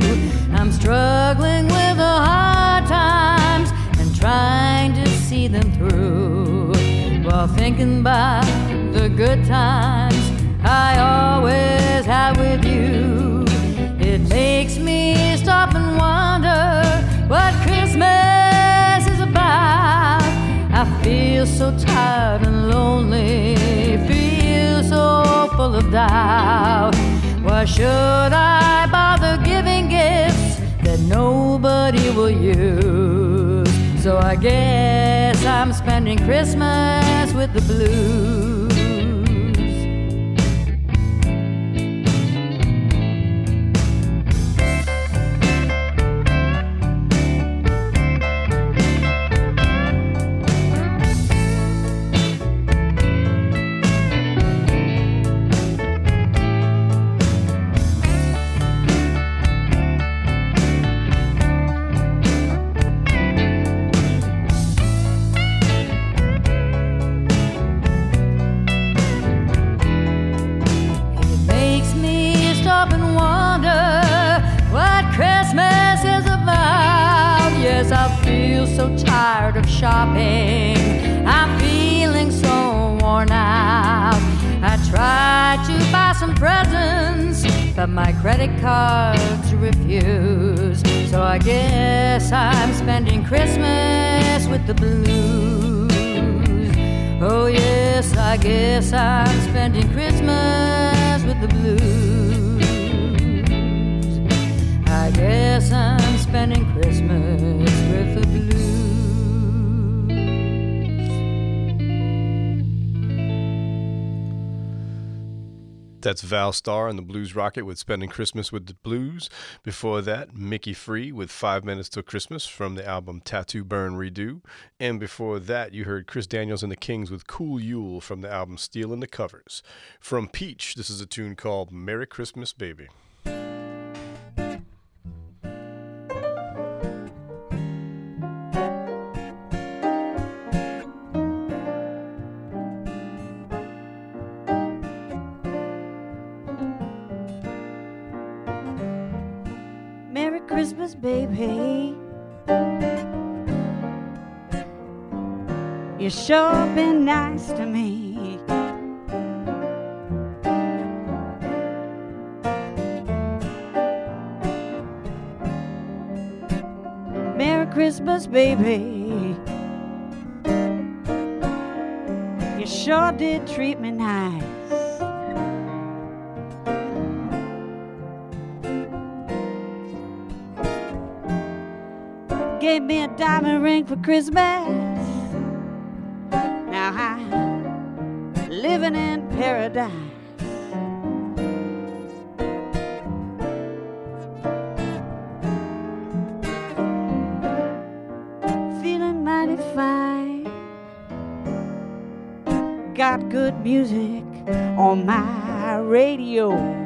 I'm struggling with the hard times and trying to see them through. While thinking about the good times I always had with you, it makes me stop and wonder what. Feel so tired and lonely. Feel so full of doubt. Why should I bother giving gifts that nobody will use? So I guess I'm spending Christmas with the blues. Shopping. I'm feeling so worn out. I tried to buy some presents, but my credit cards refuse. So I guess I'm spending Christmas with the blues. Oh, yes, I guess I'm spending Christmas with the blues. I guess I'm spending Christmas with the blues. That's Val Starr and the Blues Rocket with Spending Christmas with the Blues. Before that, Mickey Free with Five Minutes Till Christmas from the album Tattoo Burn Redo. And before that, you heard Chris Daniels and the Kings with Cool Yule from the album Stealing the Covers. From Peach, this is a tune called Merry Christmas Baby. Baby. You sure been nice to me. Merry Christmas, baby. You sure did treat me nice. Gave me a diamond ring for Christmas. Now I'm living in paradise. Feeling mighty fine. Got good music on my radio.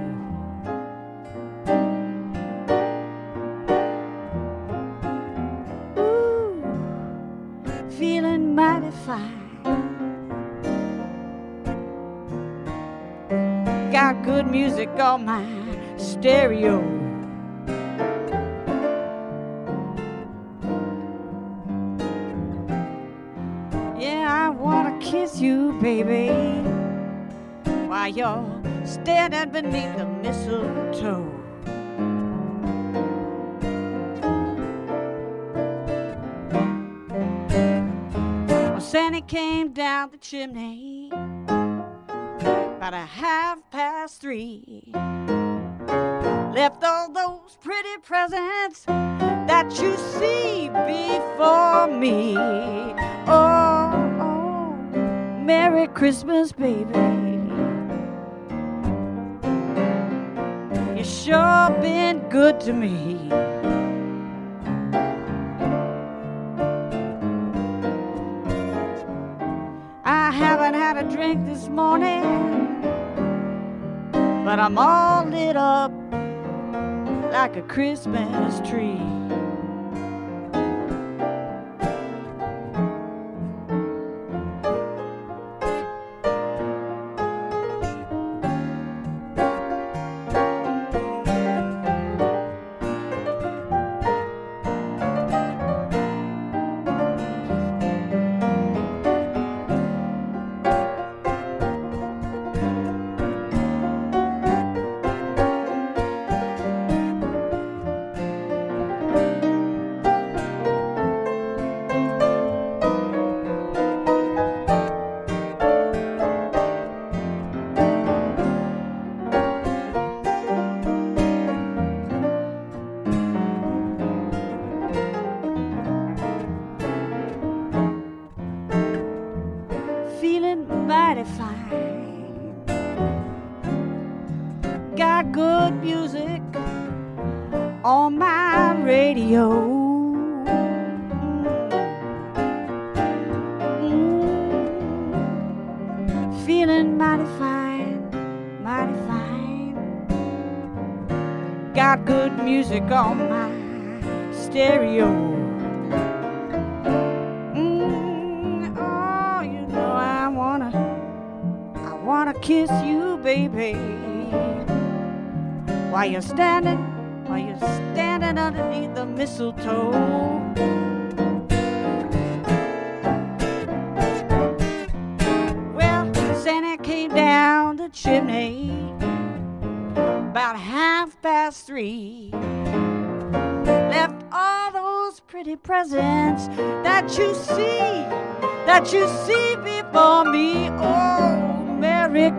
Got good music on my stereo. Yeah, I wanna kiss you, baby, while you're standing beneath the mistletoe. Well, Santa came down the chimney about a half past three. Left all those pretty presents that you see before me. Oh, oh, Merry Christmas, baby. You sure been good to me. I haven't had a drink this morning, but I'm all lit up like a Christmas tree.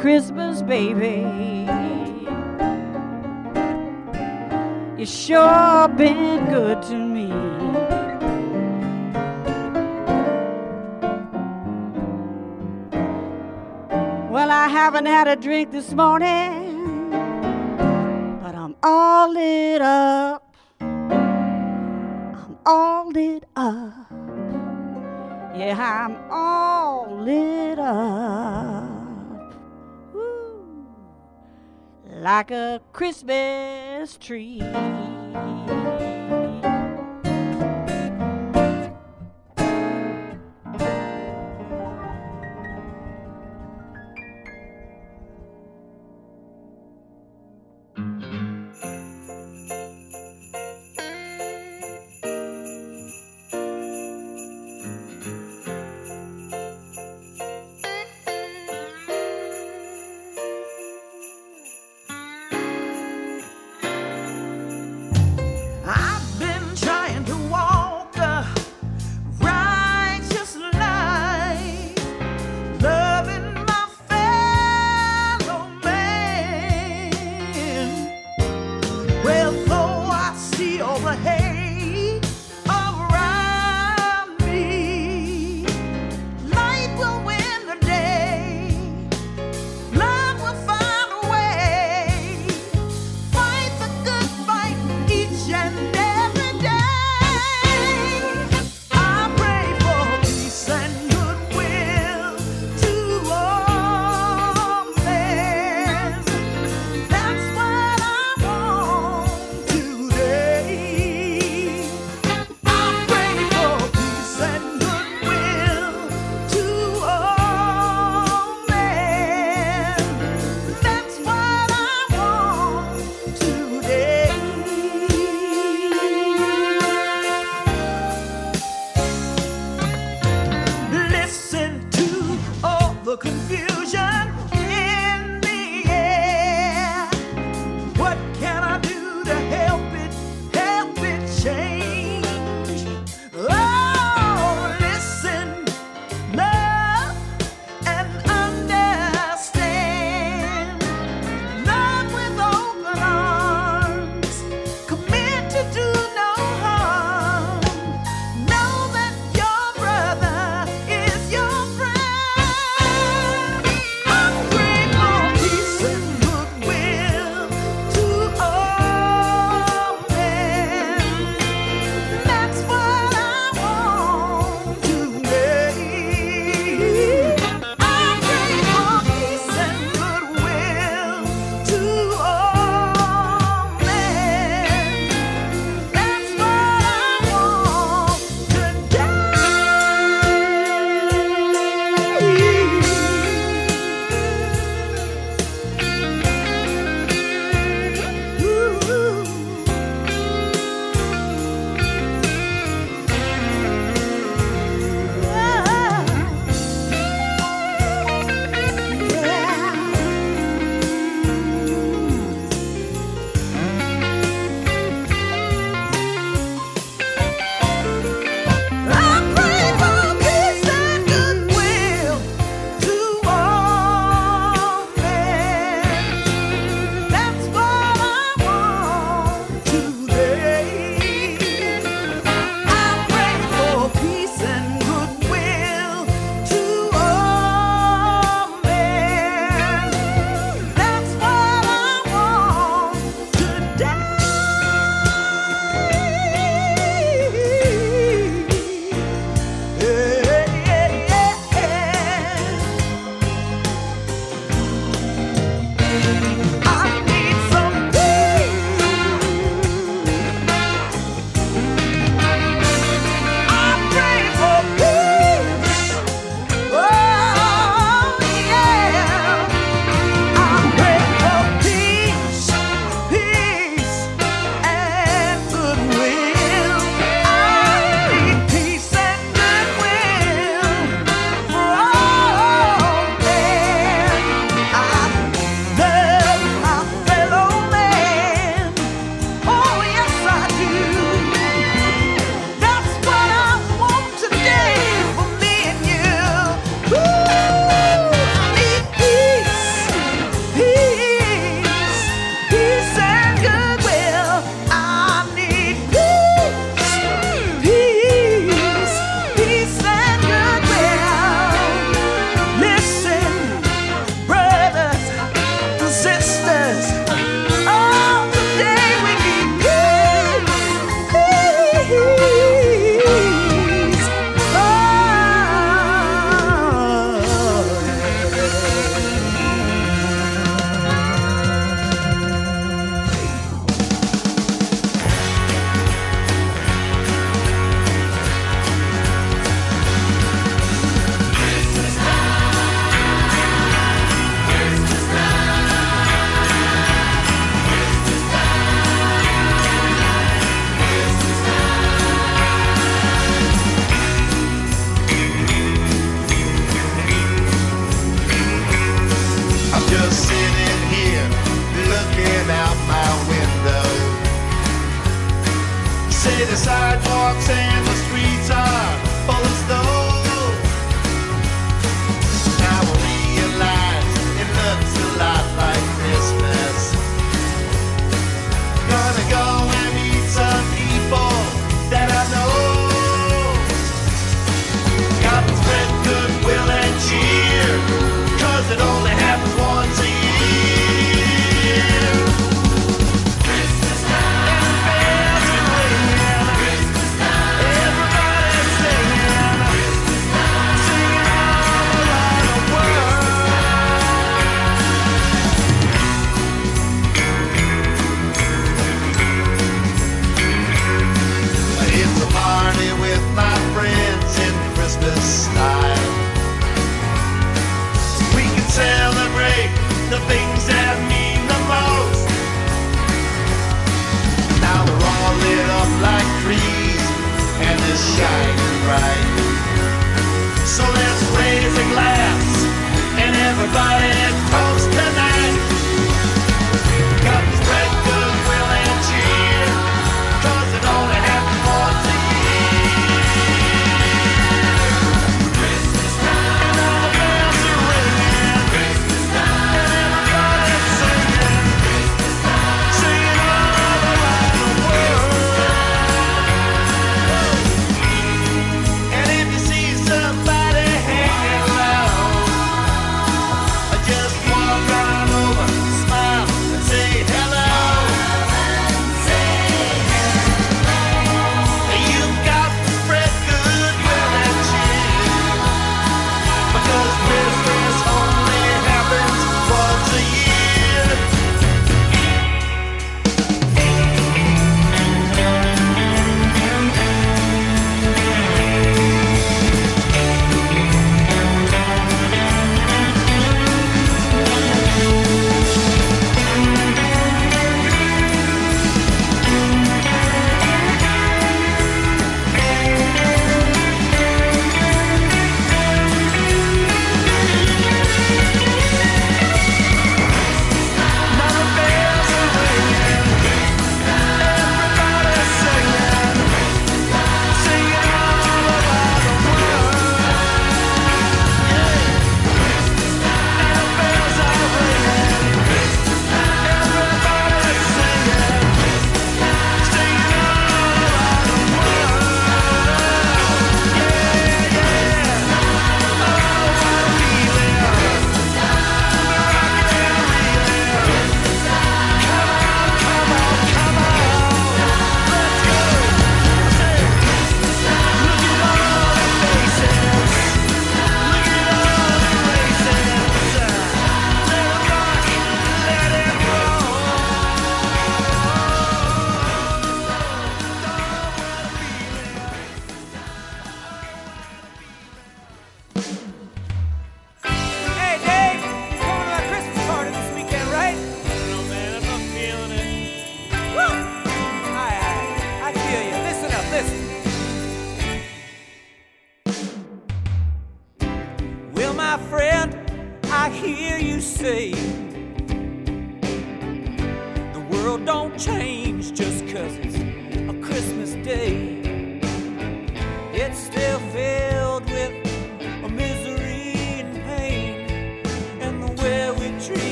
Christmas, baby. You sure been good to me. Well, I haven't had a drink this morning, but I'm all lit up. I'm all lit up. Yeah, I'm all lit up. like a Christmas tree.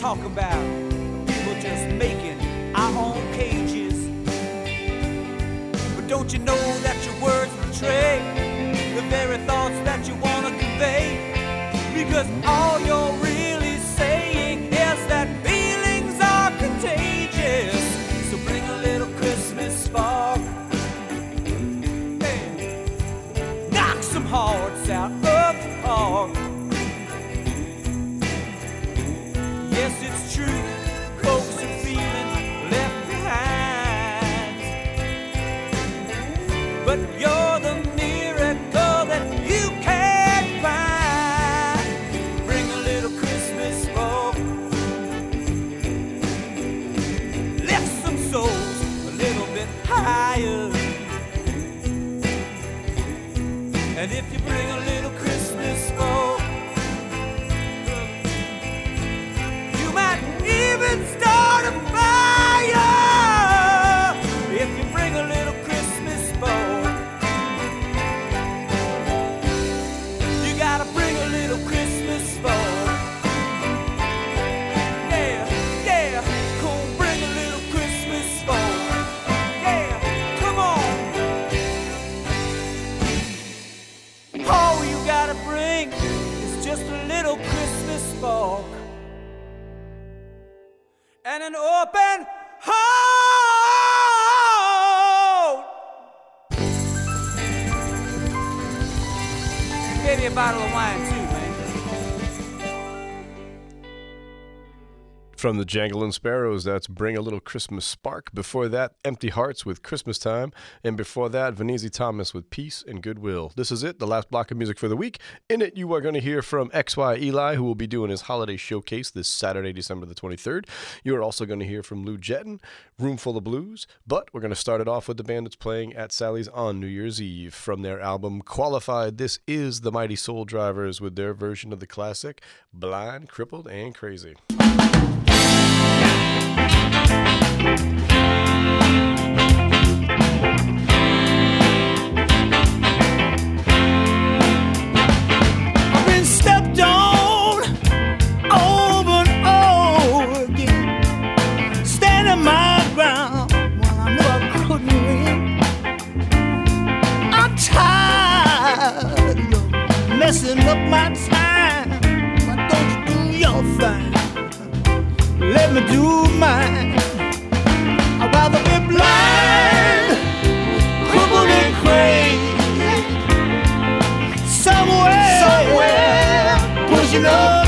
Talk about people just making our own cages. But don't you know that your words betray the very thoughts that you want to convey? Because all you're open From the Jangling Sparrows, that's Bring a Little Christmas Spark. Before that, Empty Hearts with Christmas Time. And before that, Vaneese Thomas with Peace and Goodwill. This is it, the last block of music for the week. In it, you are going to hear from XY Eli, who will be doing his holiday showcase this Saturday, December the 23rd. You are also going to hear from Lou Jetton, Roomful of Blues. But we're going to start it off with the band that's playing at Sally's on New Year's Eve. From their album Qualified, this is the Mighty Soul Drivers with their version of the classic Blind, Crippled, and Crazy. Let me do mine. Rather be blind, crippled and crazy somewhere, somewhere, pushing up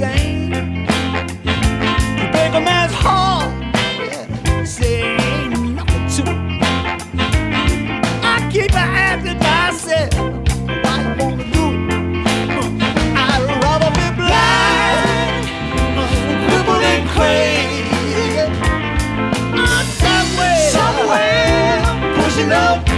You break a man's heart, yeah, say ain't nothing to it. I keep asking myself, why you wanna do? I'd rather be blind, crippled and crazy. I'm somewhere, somewhere, pushing up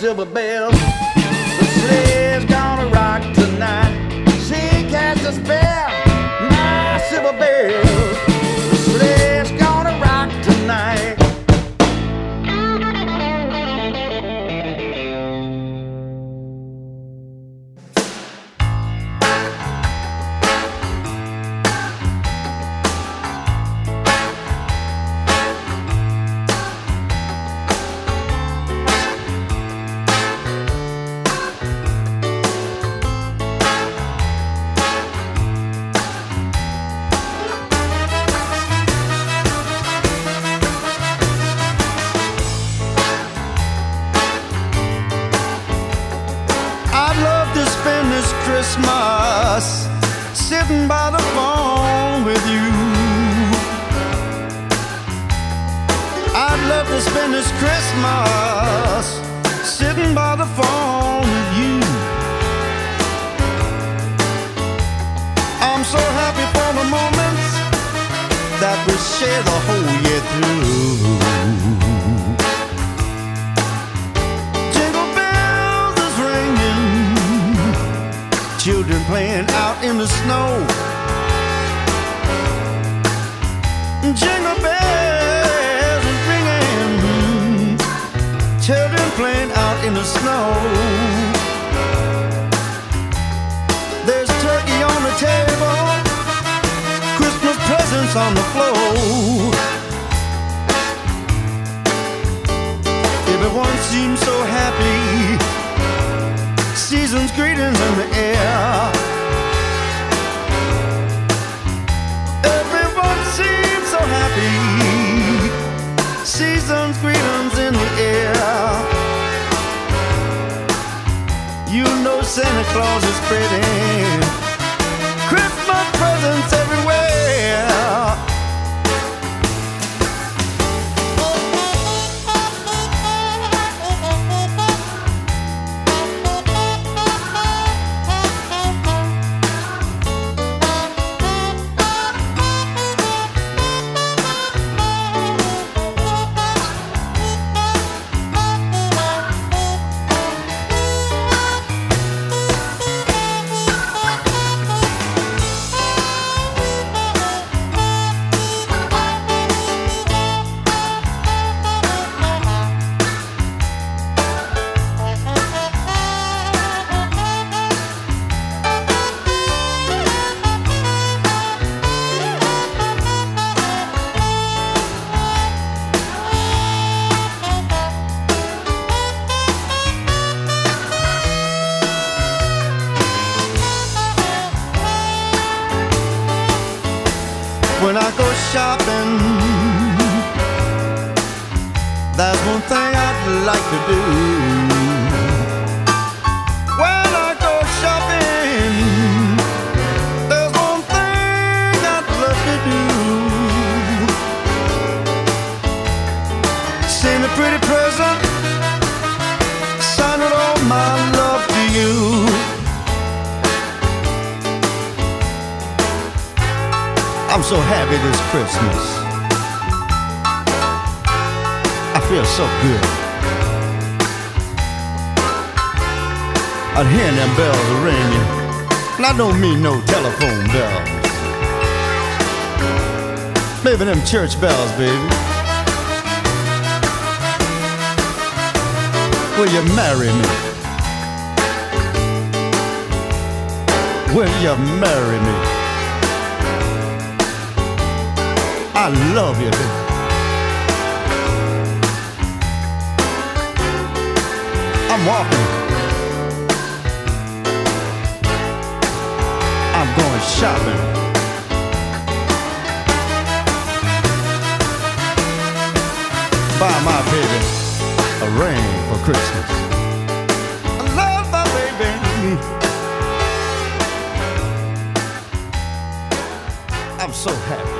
silver bells. so good. I hear them bells ringing, and I don't mean no telephone bells. Maybe them church bells, baby. Will you marry me? Will you marry me? I love you, baby. I'm walking. I'm going shopping. Buy my baby a ring for Christmas. I love my baby. I'm so happy.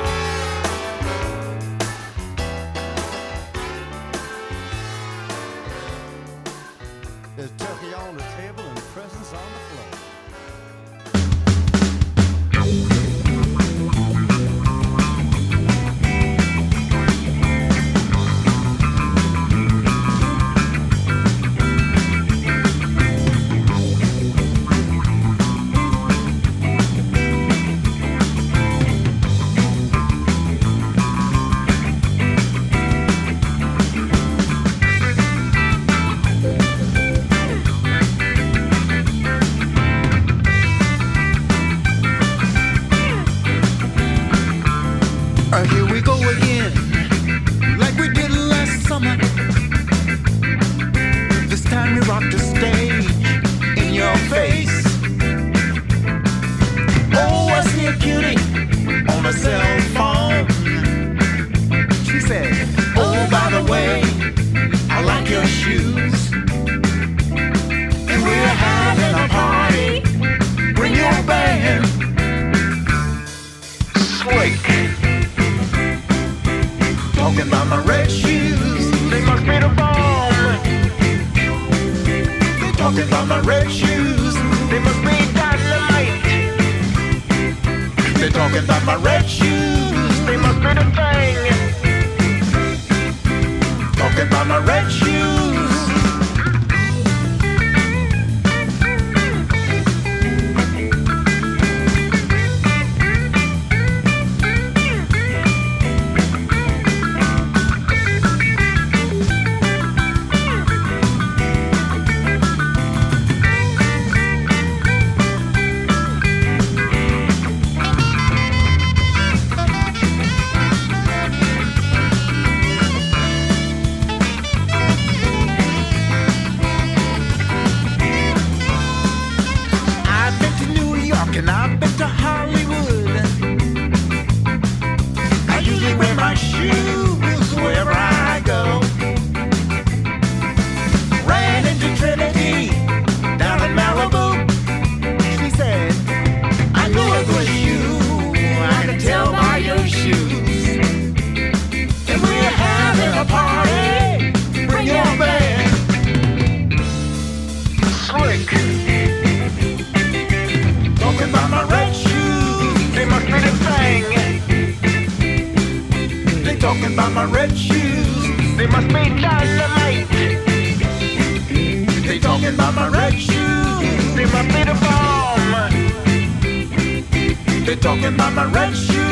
be talking about my red shoes.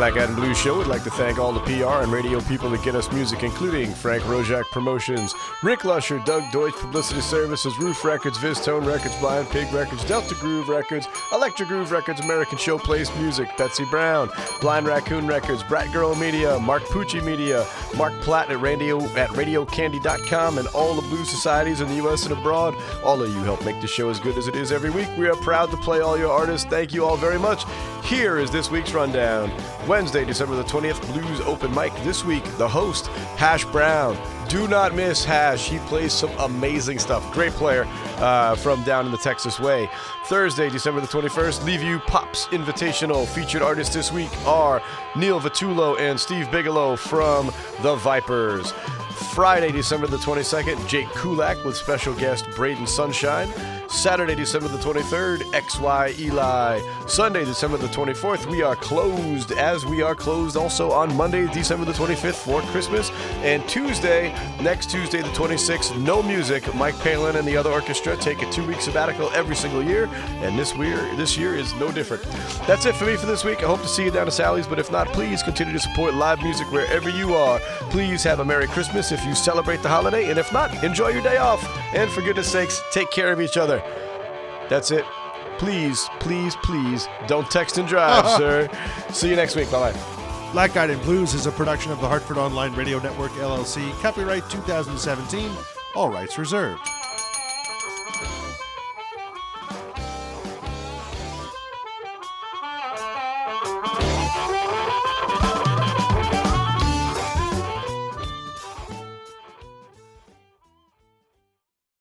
Black and Blue Show would like to thank all the PR and radio people that get us music, including Frank Roszak Promotions, Rick Lusher, Doug Deutsch Publicity Services, Ruf Records, VizzTone Records, Blind Pig Records, Delta Groove Records, Electra Groove Records, American Showplace Music, Betsie Brown, Blind Raccoon Records, Brat Girl Media, Mark Pucci Media, Mark Platt at radio at RadioCandy.com, and all the blues societies in the U.S. and abroad. All of you help make the show as good as it is every week. We are proud to play all your artists. Thank you all very much. Here is this week's rundown. Wednesday, December the 20th, Blues Open Mic. This week, the host, Hash Brown. Do not miss Hash. He plays some amazing stuff. Great player uh, from down in the Texas way. Thursday, December the 21st, Leave You Pops Invitational. Featured artists this week are Neil Vitullo and Steve Bigelow from The Vipers. Friday, December the 22nd, Jake Kulak with special guest Braden Sunshine. Saturday, December the 23rd, XY Eli. Sunday, December the 24th, we are closed, as we are closed also on Monday, December the 25th for Christmas. And Tuesday, next Tuesday, the 26th, no music. Mike Palin and the other orchestra take a two week sabbatical every single year, and this year, this year is no different. That's it for me for this week. I hope to see you down at Sally's, but if not, please continue to support live music wherever you are. Please have a Merry Christmas if you celebrate the holiday, and if not, enjoy your day off. And for goodness sakes, take care of each other. That's it. Please, please, please don't text and drive, sir. See you next week. Bye bye. Black Eyed and Blues is a production of the Hartford Online Radio Network, LLC. Copyright 2017. All rights reserved.